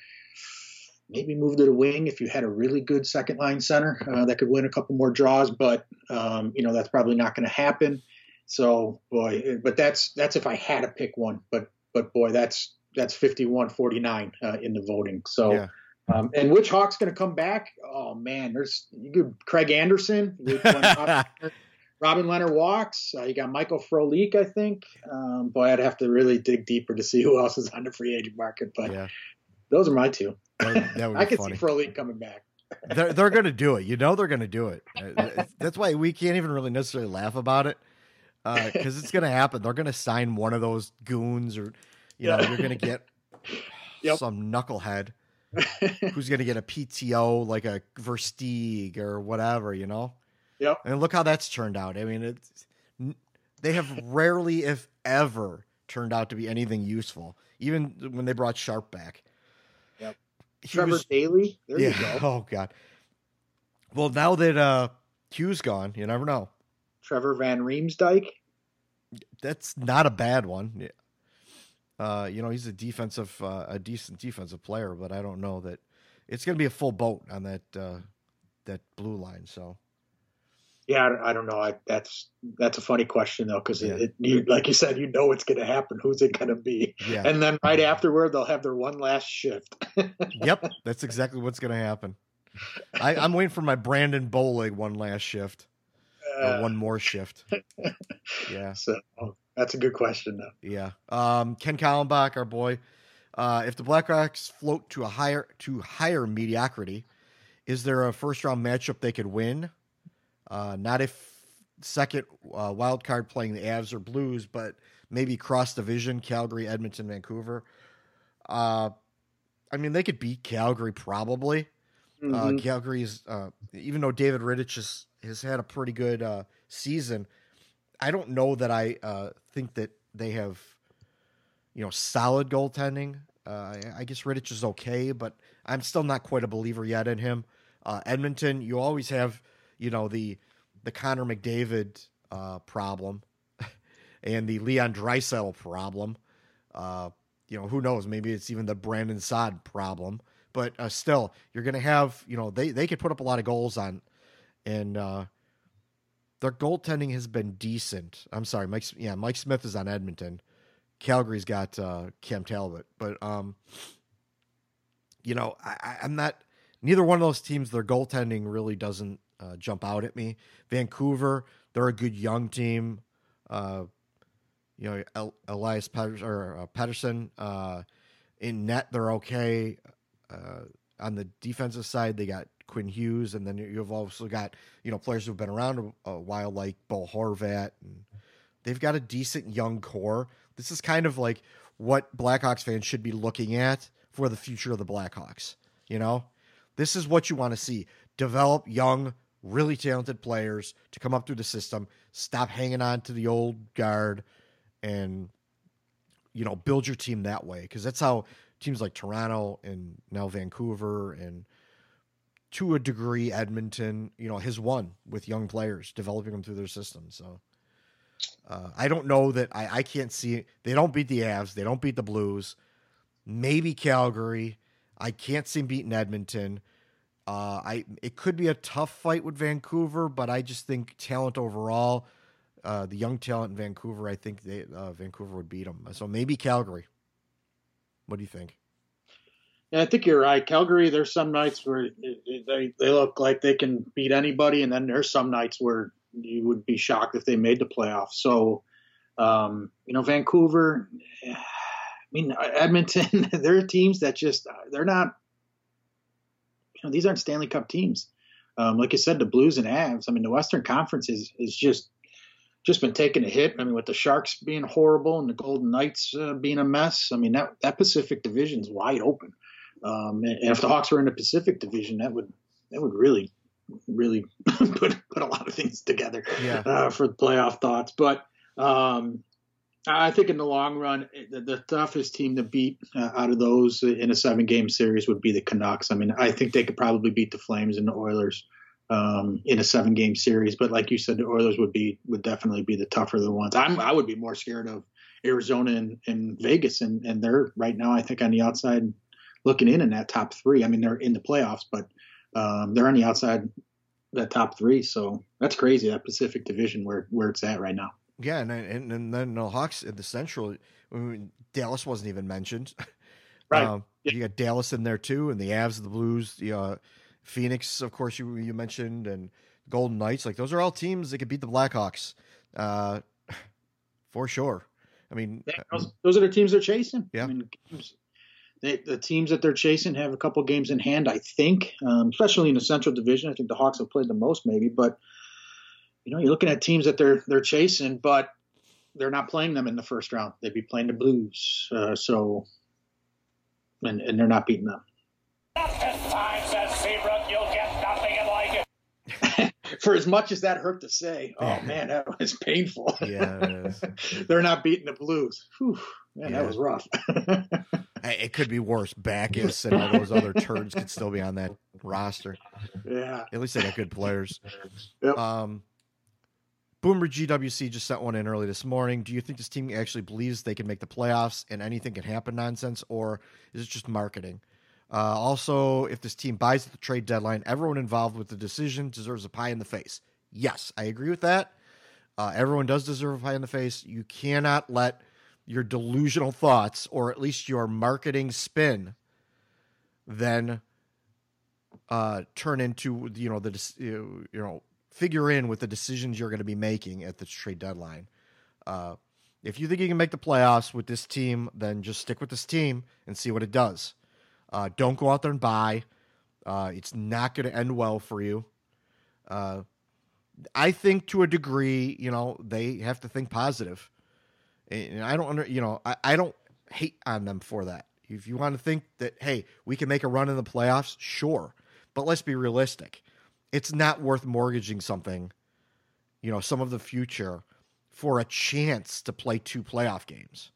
Maybe move to the wing if you had a really good second line center uh, that could win a couple more draws, but um, you know that's probably not going to happen. So boy, but that's that's if I had to pick one. But but boy, that's that's 51-49 uh, in the voting. So. Yeah. Um, and which Hawk's going to come back? Oh man, there's you could Craig Anderson, Robin, Lehner walks. Uh, you got Michael Frolik, I think. Um, boy, I'd have to really dig deeper to see who else is on the free agent market. But yeah, those are my two. that, that would be I could funny. see Frolik coming back. they're they're going to do it. You know they're going to do it. Uh, That's why we can't even really necessarily laugh about it because it's going to happen. They're going to sign one of those goons, or you know, Yeah. you're going to get Yep. some knucklehead who's going to get a PTO like a Versteeg or whatever. You know, Yep. and look how that's turned out. I mean, it's they have rarely, if ever, turned out to be anything useful. Even when they brought Sharp back. Yep. He Trevor was- Daley. There yeah. you go. Oh God. Well, now that uh Q's gone, you never know. Trevor Van Riemsdyk. That's not a bad one. Uh, you know, he's a defensive, uh, a decent defensive player, but I don't know that it's going to be a full boat on that uh, that blue line. So Yeah, I don't, know. I, that's that's a funny question though, because Yeah. it, you, like you said, you know it's going to happen. Who's it going to be? yeah, And then right afterward, they'll have their one last shift. yep, that's exactly what's going to happen. I, I'm waiting for my Brandon Bollig one last shift, Uh, one more shift. Yeah. So that's a good question though. Yeah. Um, Ken Kallenbach, our boy. Uh, if the Blackhawks float to a higher to higher mediocrity, is there a first round matchup they could win? Uh, not if second uh, wild card playing the Avs or Blues, but maybe cross division Calgary, Edmonton, Vancouver. Uh, I mean, they could beat Calgary probably. Uh, Mhm. Calgary's uh, even though David Rittich has, has had a pretty good uh, season, I don't know that I uh, think that they have, you know, solid goaltending. Uh, I, guess Rittich is okay, but I'm still not quite a believer yet in him. Uh, Edmonton, you always have, you know, the the Connor McDavid uh, problem and the Leon Draisaitl problem. Uh, you know, who knows? Maybe it's even the Brandon Sod problem. But uh, still, you're going to have, you know, they they could put up a lot of goals on, and uh, their goaltending has been decent. I'm sorry, Mike. Yeah, Mike Smith is on Edmonton. Calgary's got uh, Cam Talbot, but um, you know, I, I'm not. Neither one of those teams, their goaltending really doesn't uh, jump out at me. Vancouver, they're a good young team. Uh, you know, El- Elias Petters, or uh, uh, in net, they're okay. On the defensive side, they got Quinn Hughes, and then you've also got you know players who've been around a, a while, like Bo Horvat, and they've got a decent young core. This is kind of like what Blackhawks fans should be looking at for the future of the Blackhawks. You know, this is what you want to see: develop young, really talented players to come up through the system. Stop hanging on to the old guard, and you know, build your team that way because that's how teams like Toronto and now Vancouver and to a degree Edmonton, you know, has won with young players, developing them through their system. So uh, I don't know that I, I can't see they don't beat the Avs, they don't beat the Blues, maybe Calgary. I can't see beating Edmonton. Uh, I it could be a tough fight with Vancouver, but I just think talent overall, uh, the young talent in Vancouver, I think they uh, Vancouver would beat them. So maybe Calgary. What do you think? Yeah, I think you're right. Calgary, there's some nights where they they look like they can beat anybody, and then there's some nights where you would be shocked if they made the playoffs. So, um, you know, Vancouver, I mean, Edmonton, they're teams that just they're not. You know, these aren't Stanley Cup teams. Um, like I said, the Blues and Avs. I mean, the Western Conference is is just just been taking a hit. I mean, with the Sharks being horrible and the Golden Knights uh, being a mess. I mean, that that Pacific Division's wide open. Um, and, and if the Hawks were in the Pacific Division, that would that would really really put put a lot of things together Yeah. uh, for the playoff thoughts. But um, I think in the long run, the, the toughest team to beat uh, out of those in a seven game series would be the Canucks. I mean, I think they could probably beat the Flames and the Oilers um, in a seven game series. But like you said, the Oilers would be would definitely be the tougher of the ones. I'm I would be more scared of Arizona and, and Vegas, and and they're right now I think on the outside looking in in that top three. I mean, they're in the playoffs, but um, they're on the outside that top three. So that's crazy that Pacific Division where where it's at right now. Yeah, and and, and then the Hawks in the Central, I mean, Dallas wasn't even mentioned. Right. Um, Yeah. You got Dallas in there too, and the Avs, the Blues, the uh, Phoenix, of course, you you mentioned, and Golden Knights. Like those are all teams that could beat the Blackhawks, uh, for sure. I mean, those, those are the teams they're chasing. Yeah. I mean, they, the teams that they're chasing have a couple games in hand, I think, um, especially in the Central Division. I think the Hawks have played the most, maybe. But you know, you're looking at teams that they're they're chasing, but they're not playing them in the first round. They'd be playing the Blues, uh, so and and they're not beating them. Time says Seabrook, you'll get nothing like it. For as much as that hurt to say, oh man, that was painful. Yeah, they're not beating the Blues. Whew, man, Yeah. that was rough. It could be worse. Backus and all those other turds could still be on that roster. yeah. At least they got good players. Yep. Um, Boomer GWC just sent one in early this morning. Do you think this team actually believes they can make the playoffs and anything can happen nonsense, or is it just marketing? Uh, also, if this team buys at the trade deadline, everyone involved with the decision deserves a pie in the face. Yes, I agree with that. Uh, everyone does deserve a pie in the face. You cannot let your delusional thoughts, or at least your marketing spin, then uh, turn into you know the you know figure in with the decisions you're going to be making at the trade deadline. Uh, if you think you can make the playoffs with this team, then just stick with this team and see what it does. Uh, don't go out there and buy. Uh, it's not going to end well for you. Uh, I think to a degree, you know, they have to think positive. And I don't under, you know, I, I don't hate on them for that. If you want to think that, hey, we can make a run in the playoffs, sure. But let's be realistic. It's not worth mortgaging something, you know, some of the future for a chance to play two playoff games.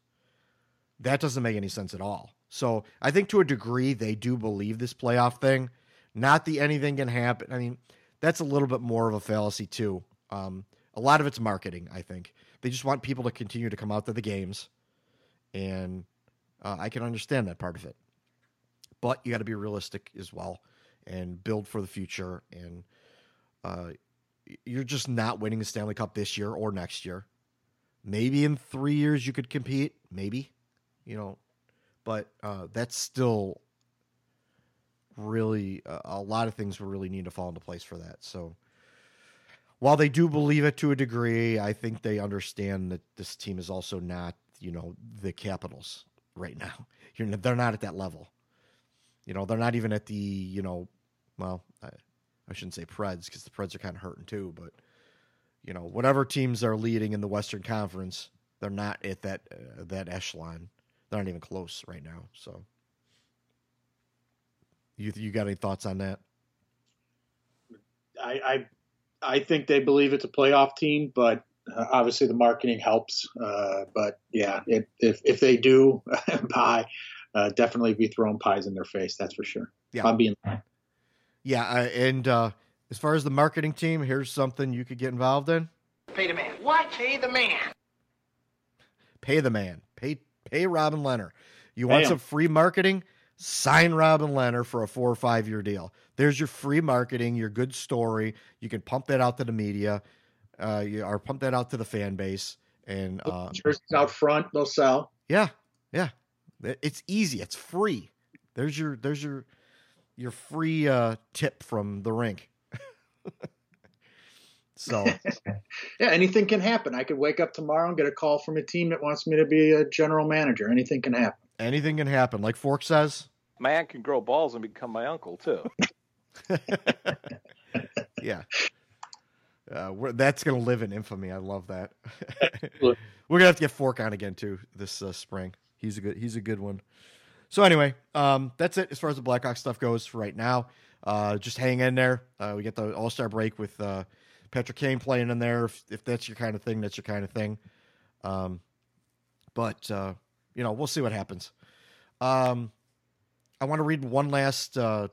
That doesn't make any sense at all. So I think to a degree they do believe this playoff thing. Not the anything can happen. I mean, that's a little bit more of a fallacy too. Um, a lot of it's marketing. I think they just want people to continue to come out to the games, and uh, I can understand that part of it. But you got to be realistic as well and build for the future. And uh, you're just not winning the Stanley Cup this year or next year. Maybe in three years you could compete. Maybe, you know, but uh, that's still really uh, a lot of things will really need to fall into place for that. So while they do believe it to a degree, I think they understand that this team is also not, you know, the Capitals right now. You're, they're not at that level. You know, they're not even at the, you know, well, I, I shouldn't say Preds because the Preds are kind of hurting too, but you know, whatever teams are leading in the Western Conference, they're not at that uh, that echelon. They're not even close right now. So, you you got any thoughts on that? I, I I think they believe it's a playoff team, but uh, obviously the marketing helps. Uh, but yeah, it, if if they do buy, uh, definitely be throwing pies in their face. That's for sure. Yeah. I'm being Yeah, uh, and uh, as far as the marketing team, here's something you could get involved in: Pay the man. What? Pay the man. pay the man, pay pay Robin Lehner. You want him. some free marketing? Sign Robin Lehner for a four or five year deal. There's your free marketing, your good story. You can pump that out to the media, uh, you, or pump that out to the fan base, and uh, jerseys out front. They'll sell. Yeah, yeah. It's easy. It's free. There's your there's your your free uh, tip from the rink. so Yeah, anything can happen. I could wake up tomorrow and get a call from a team that wants me to be a general manager. Anything can happen. anything can happen. Like Fork says, Man can grow balls and become my uncle too. yeah. Uh, we're, that's gonna live in infamy. I love that. We're gonna have to get Fork on again too this uh, spring. He's a good. He's a good one. So anyway, um, that's it as far as the Blackhawks stuff goes for right now. Uh, just hang in there. Uh, we get the All Star break with uh, Patrick Kane playing in there. If, if that's your kind of thing, that's your kind of thing. Um, but uh, you know, we'll see what happens. Um, I want to read one last. Uh,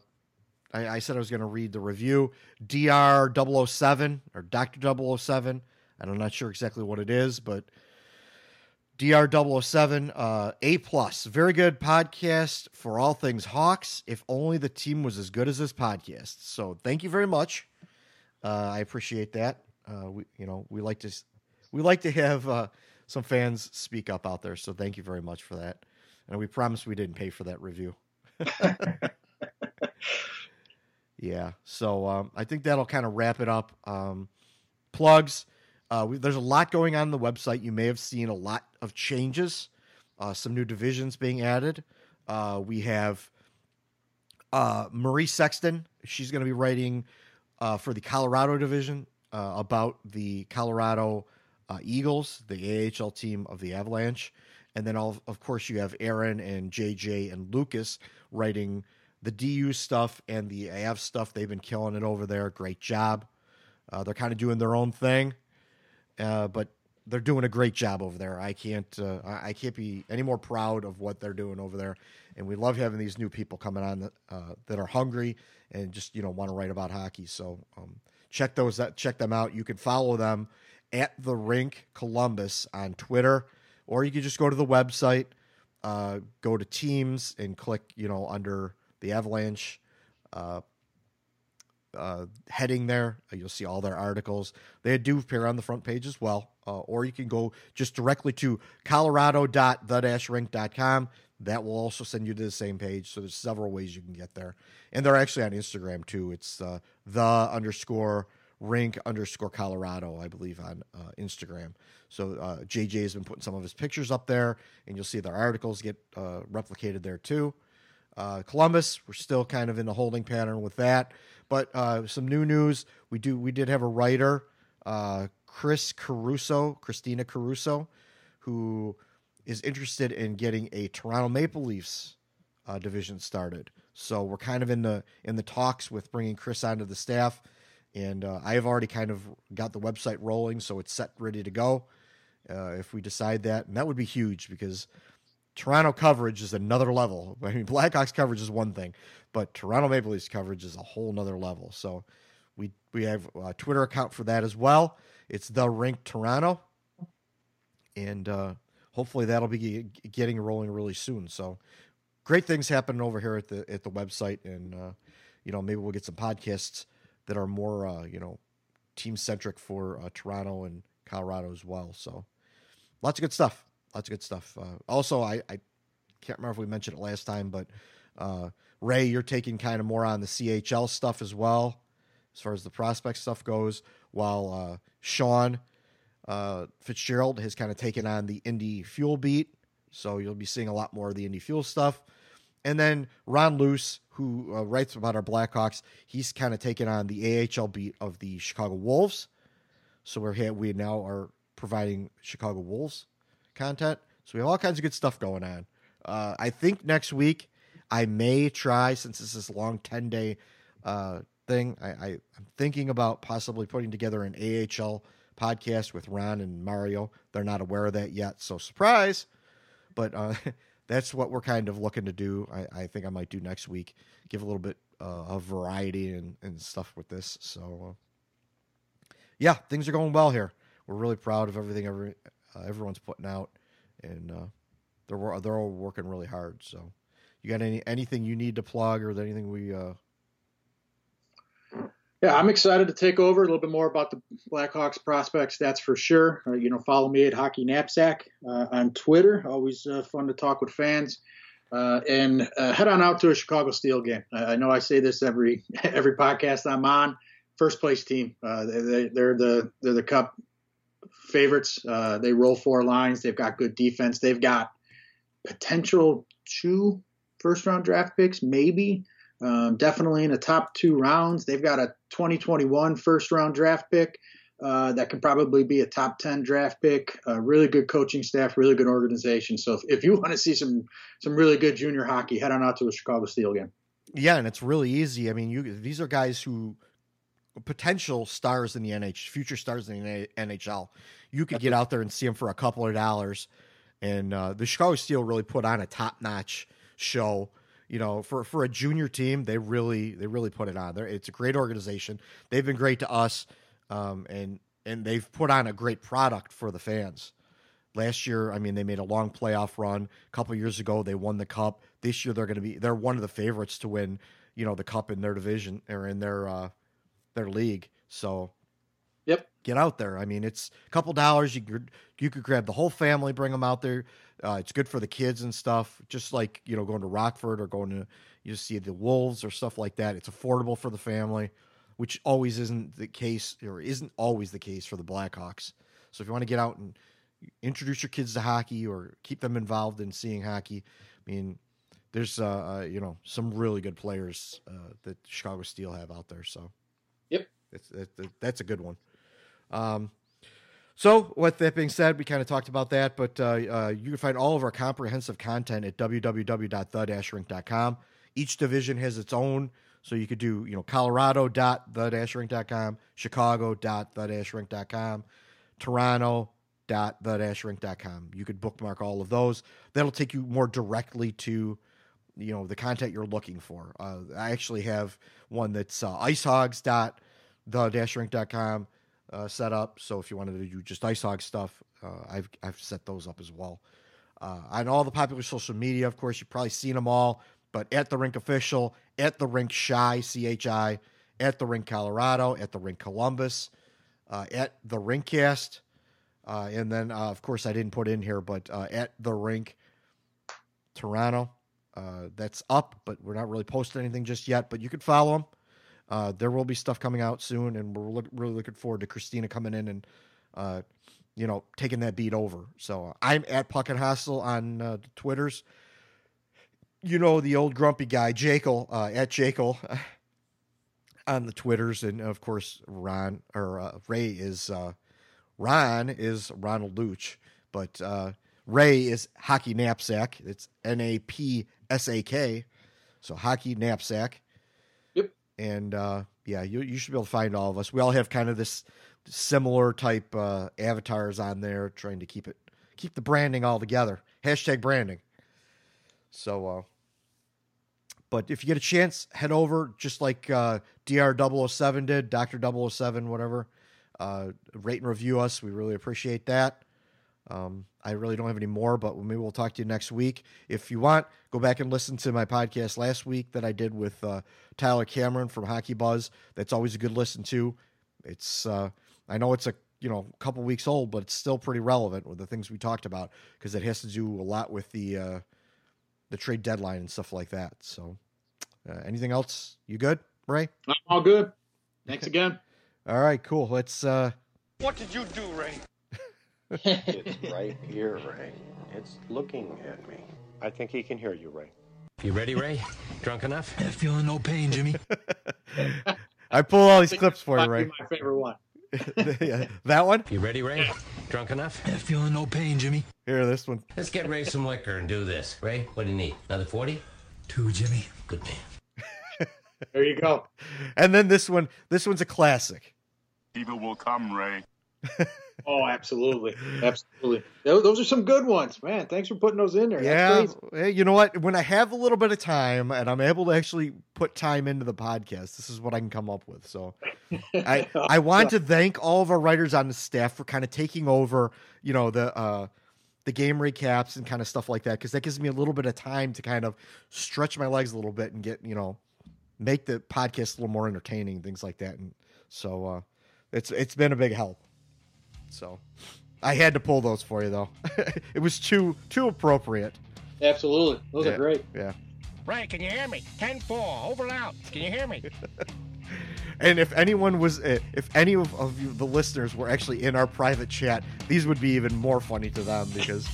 I, I said I was going to read the review. Dr. 007 or Doctor 007. I'm not sure exactly what it is, but Dr. 007, uh, A plus, very good podcast for all things Hawks. If only the team was as good as this podcast. So thank you very much. Uh, I appreciate that. Uh, we, you know, we like to we like to have uh, some fans speak up out there. So thank you very much for that. And we promise we didn't pay for that review. yeah. So um, I think that'll kind of wrap it up. Um, plugs. Uh, we, there's a lot going on, on the website. You may have seen a lot of changes, uh, some new divisions being added. Uh, we have uh, Marie Sexton. She's going to be writing uh, for the Colorado division uh, about the Colorado uh, Eagles, the AHL team of the Avalanche. And then, all, of course, you have Aaron and JJ and Lucas writing the DU stuff and the AF stuff. They've been killing it over there. Great job. Uh, they're kind of doing their own thing, uh, but they're doing a great job over there. I can't uh, I I can't be any more proud of what they're doing over there. And we love having these new people coming on that, uh, that are hungry and just you know want to write about hockey. So um, check those out, check them out. You can follow them at the Rink Columbus on Twitter, or you can just go to the website, uh, go to teams, and click you know under the Avalanche uh, uh, heading there. Uh, You'll see all their articles. They do appear on the front page as well. Uh, or you can go just directly to colorado.the-rink.com. That will also send you to the same page. So there's several ways you can get there. And they're actually on Instagram too. It's uh, the underscore rink underscore Colorado, I believe, on uh, Instagram. So uh, JJ has been putting some of his pictures up there, and you'll see their articles get uh, replicated there too. Uh, Columbus, we're still kind of in the holding pattern with that, but uh, some new news. We do we did have a writer, Chris Caruso, Christina Caruso, who is interested in getting a Toronto Maple Leafs uh, division started. So we're kind of in the in the talks with bringing Chris onto the staff, and uh, I have already kind of got the website rolling, so it's set ready to go. Uh, if we decide that, and that would be huge because Toronto coverage is another level. I mean, Blackhawks coverage is one thing, but Toronto Maple Leafs coverage is a whole nother level. So we we have a Twitter account for that as well. It's the Rink Toronto, and uh, hopefully that'll be getting rolling really soon. So great things happening over here at the at the website, and uh, you know maybe we'll get some podcasts that are more uh, you know team centric for uh, Toronto and Colorado as well. So lots of good stuff. Lots of good stuff. Uh, also, I, I can't remember if we mentioned it last time, but uh, Ray, you're taking kind of more on the CHL stuff as well, as far as the prospect stuff goes, while uh, Sean uh, Fitzgerald has kind of taken on the Indy Fuel beat. So you'll be seeing a lot more of the Indy Fuel stuff. And then Ron Luce, who uh, writes about our Blackhawks, he's kind of taken on the AHL beat of the Chicago Wolves. So we're here, we now are providing Chicago Wolves content. So we have all kinds of good stuff going on. Uh, I think next week I may try, since this is a long 10 day uh, thing, I, I, I'm thinking about possibly putting together an AHL podcast with Ron and Mario. They're not aware of that yet. So surprise. But uh, that's what we're kind of looking to do. I, I think I might do next week, give a little bit uh, of variety and, and stuff with this. So, uh, yeah, things are going well here. We're really proud of everything every, uh, everyone's putting out, and uh, they're they're all working really hard. So, you got any anything you need to plug or anything we? Yeah, I'm excited to take over a little bit more about the Blackhawks prospects. That's for sure. Uh, you know, follow me at Hockey Knapsack uh, on Twitter. Always uh, fun to talk with fans. Uh, and uh, head on out to a Chicago Steel game. I, know I say this every every podcast I'm on. First place team. Uh, they, they're the they're the Cup favorites. they roll four lines. They've got good defense. They've got potential two first round draft picks, maybe. Um, definitely in the top two rounds. They've got a 2021 first round draft pick uh, that could probably be a top 10 draft pick. Uh, really good coaching staff, really good organization. So if, if you want to see some some really good junior hockey, head on out to a Chicago Steel game. Yeah, and it's really easy. I mean, you these are guys who potential stars in the NH, future stars in the NHL. You could get out there and see them for a couple of dollars, and uh, the Chicago Steel really put on a top notch show you know, for for a junior team, they really they really put it on. there. it's a great organization. They've been great to us, um, and and they've put on a great product for the fans. Last year, I mean, they made a long playoff run. A couple years ago, they won the cup. This year, they're going to be they're one of the favorites to win, you know, the cup in their division or in their uh, their league. So, yep, get out there. I mean, it's a couple dollars. You could you could grab the whole family, bring them out there. Uh, it's good for the kids and stuff. Just like you know, going to Rockford or going to you see the Wolves or stuff like that. It's affordable for the family, which always isn't the case or isn't always the case for the Blackhawks. So if you want to get out and introduce your kids to hockey or keep them involved in seeing hockey, I mean, there's uh, uh, you know some really good players uh, that Chicago Steel have out there. So Yep. it, that's a good one. Um, so with that being said, we kind of talked about that, but uh, uh, you can find all of our comprehensive content at www.the-rink.com. Each division has its own, so you could do you know colorado.the-rink.com, chicago.the-rink.com, toronto.the-rink.com. You could bookmark all of those. That'll take you more directly to you know the content you're looking for. Uh, I actually have one that's uh, icehogs.the-rink.com uh, set up. So if you wanted to do just ice hog stuff, uh, I've I've set those up as well. Uh, on all the popular social media, of course, you've probably seen them all. But at the Rink Official, at the Rink Shy C H I, at the Rink Colorado, at the Rink Columbus, uh, at the Rinkcast, uh, and then uh, of course I didn't put in here, but at the Rink Toronto. That's up, but we're not really posting anything just yet. But you could follow them. Uh, there will be stuff coming out soon, and we're look, really looking forward to Christina coming in and, uh, you know, taking that beat over. So I'm at Puck and Hostel on uh, the Twitters. You know the old grumpy guy, Jekyll, uh, at Jekyll on the Twitters, and of course Ron or uh, Ray is uh, Ron is Ronald Luch, but Ray is Hockey Knapsack. It's N A P S A K, so Hockey Knapsack and uh, yeah, you you should be able to find all of us. We all have kind of this similar type uh, avatars on there, trying to keep it keep the branding all together. Hashtag branding. So, uh, but if you get a chance, head over just like uh, Dr. 007 did, Doctor 007, whatever. Uh, rate and review us. We really appreciate that. Um, I really don't have any more, but maybe we'll talk to you next week. If you want, go back and listen to my podcast last week that I did with uh, Tyler Cameron from Hockey Buzz. That's always a good listen to. It's uh, I know it's a you know couple weeks old, but it's still pretty relevant with the things we talked about because it has to do a lot with the uh, the trade deadline and stuff like that. So, uh, anything else? You good, Ray? I'm all good. Thanks again. All right, cool. Let's. uh What did you do, Ray? It's right here, Ray. It's looking at me. I think he can hear you, Ray. You ready, Ray? Drunk enough? feeling no pain, Jimmy. I pull all these clips for you, Ray. My favorite one. Yeah, that one. You ready, Ray? Drunk enough? feeling no pain, Jimmy. Here, this one. Let's get Ray some liquor and do this. Ray, what do you need? Another 40? Two, Jimmy. Good man. There you go. And then this one. This one's a classic. Evil will come, Ray. Oh, absolutely, absolutely. Those, are some good ones, man. Thanks for putting those in there. Yeah, hey, you know what? When I have a little bit of time and I'm able to actually put time into the podcast, this is what I can come up with. So, I I want to thank all of our writers on the staff for kind of taking over, you know, the uh, the game recaps and kind of stuff like that because that gives me a little bit of time to kind of stretch my legs a little bit and get you know make the podcast a little more entertaining, things like that. And so, uh, it's it's been a big help. So. I had to pull those for you though. it was too too appropriate. Absolutely, those Yeah, are great. Yeah. Ray, can you hear me? 10 4, over and out. Can you hear me? And if anyone was, eh, if any of, of you, the listeners were actually in our private chat, these would be even more funny to them because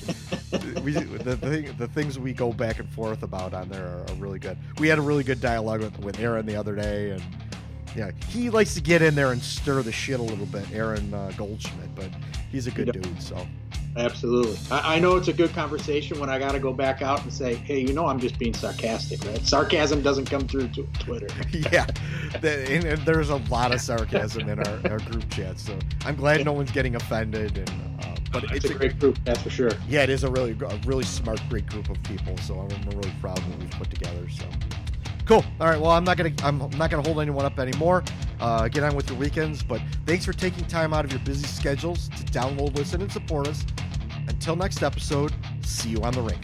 we, the, the, thing, the things we go back and forth about on there are, are really good. We had a really good dialogue with, with Aaron the other day, and yeah, he likes to get in there and stir the shit a little bit, Aaron uh, Goldschmidt, but he's a good dude. So Absolutely. I, I know it's a good conversation when I got to go back out and say, hey, you know, I'm just being sarcastic, right? Sarcasm doesn't come through to Twitter. yeah, the, and, and there's a lot of sarcasm in our, our group chat. So I'm glad no one's getting offended. And uh, but It's, a great group, that's for sure. Yeah, it is a really a really smart, great group of people. So I'm really proud of what we've put together. So cool. All right. Well, I'm not gonna I'm not gonna hold anyone up anymore. Uh, get on with your weekends. But thanks for taking time out of your busy schedules to download, listen, and support us. Until next episode, see you on the rink.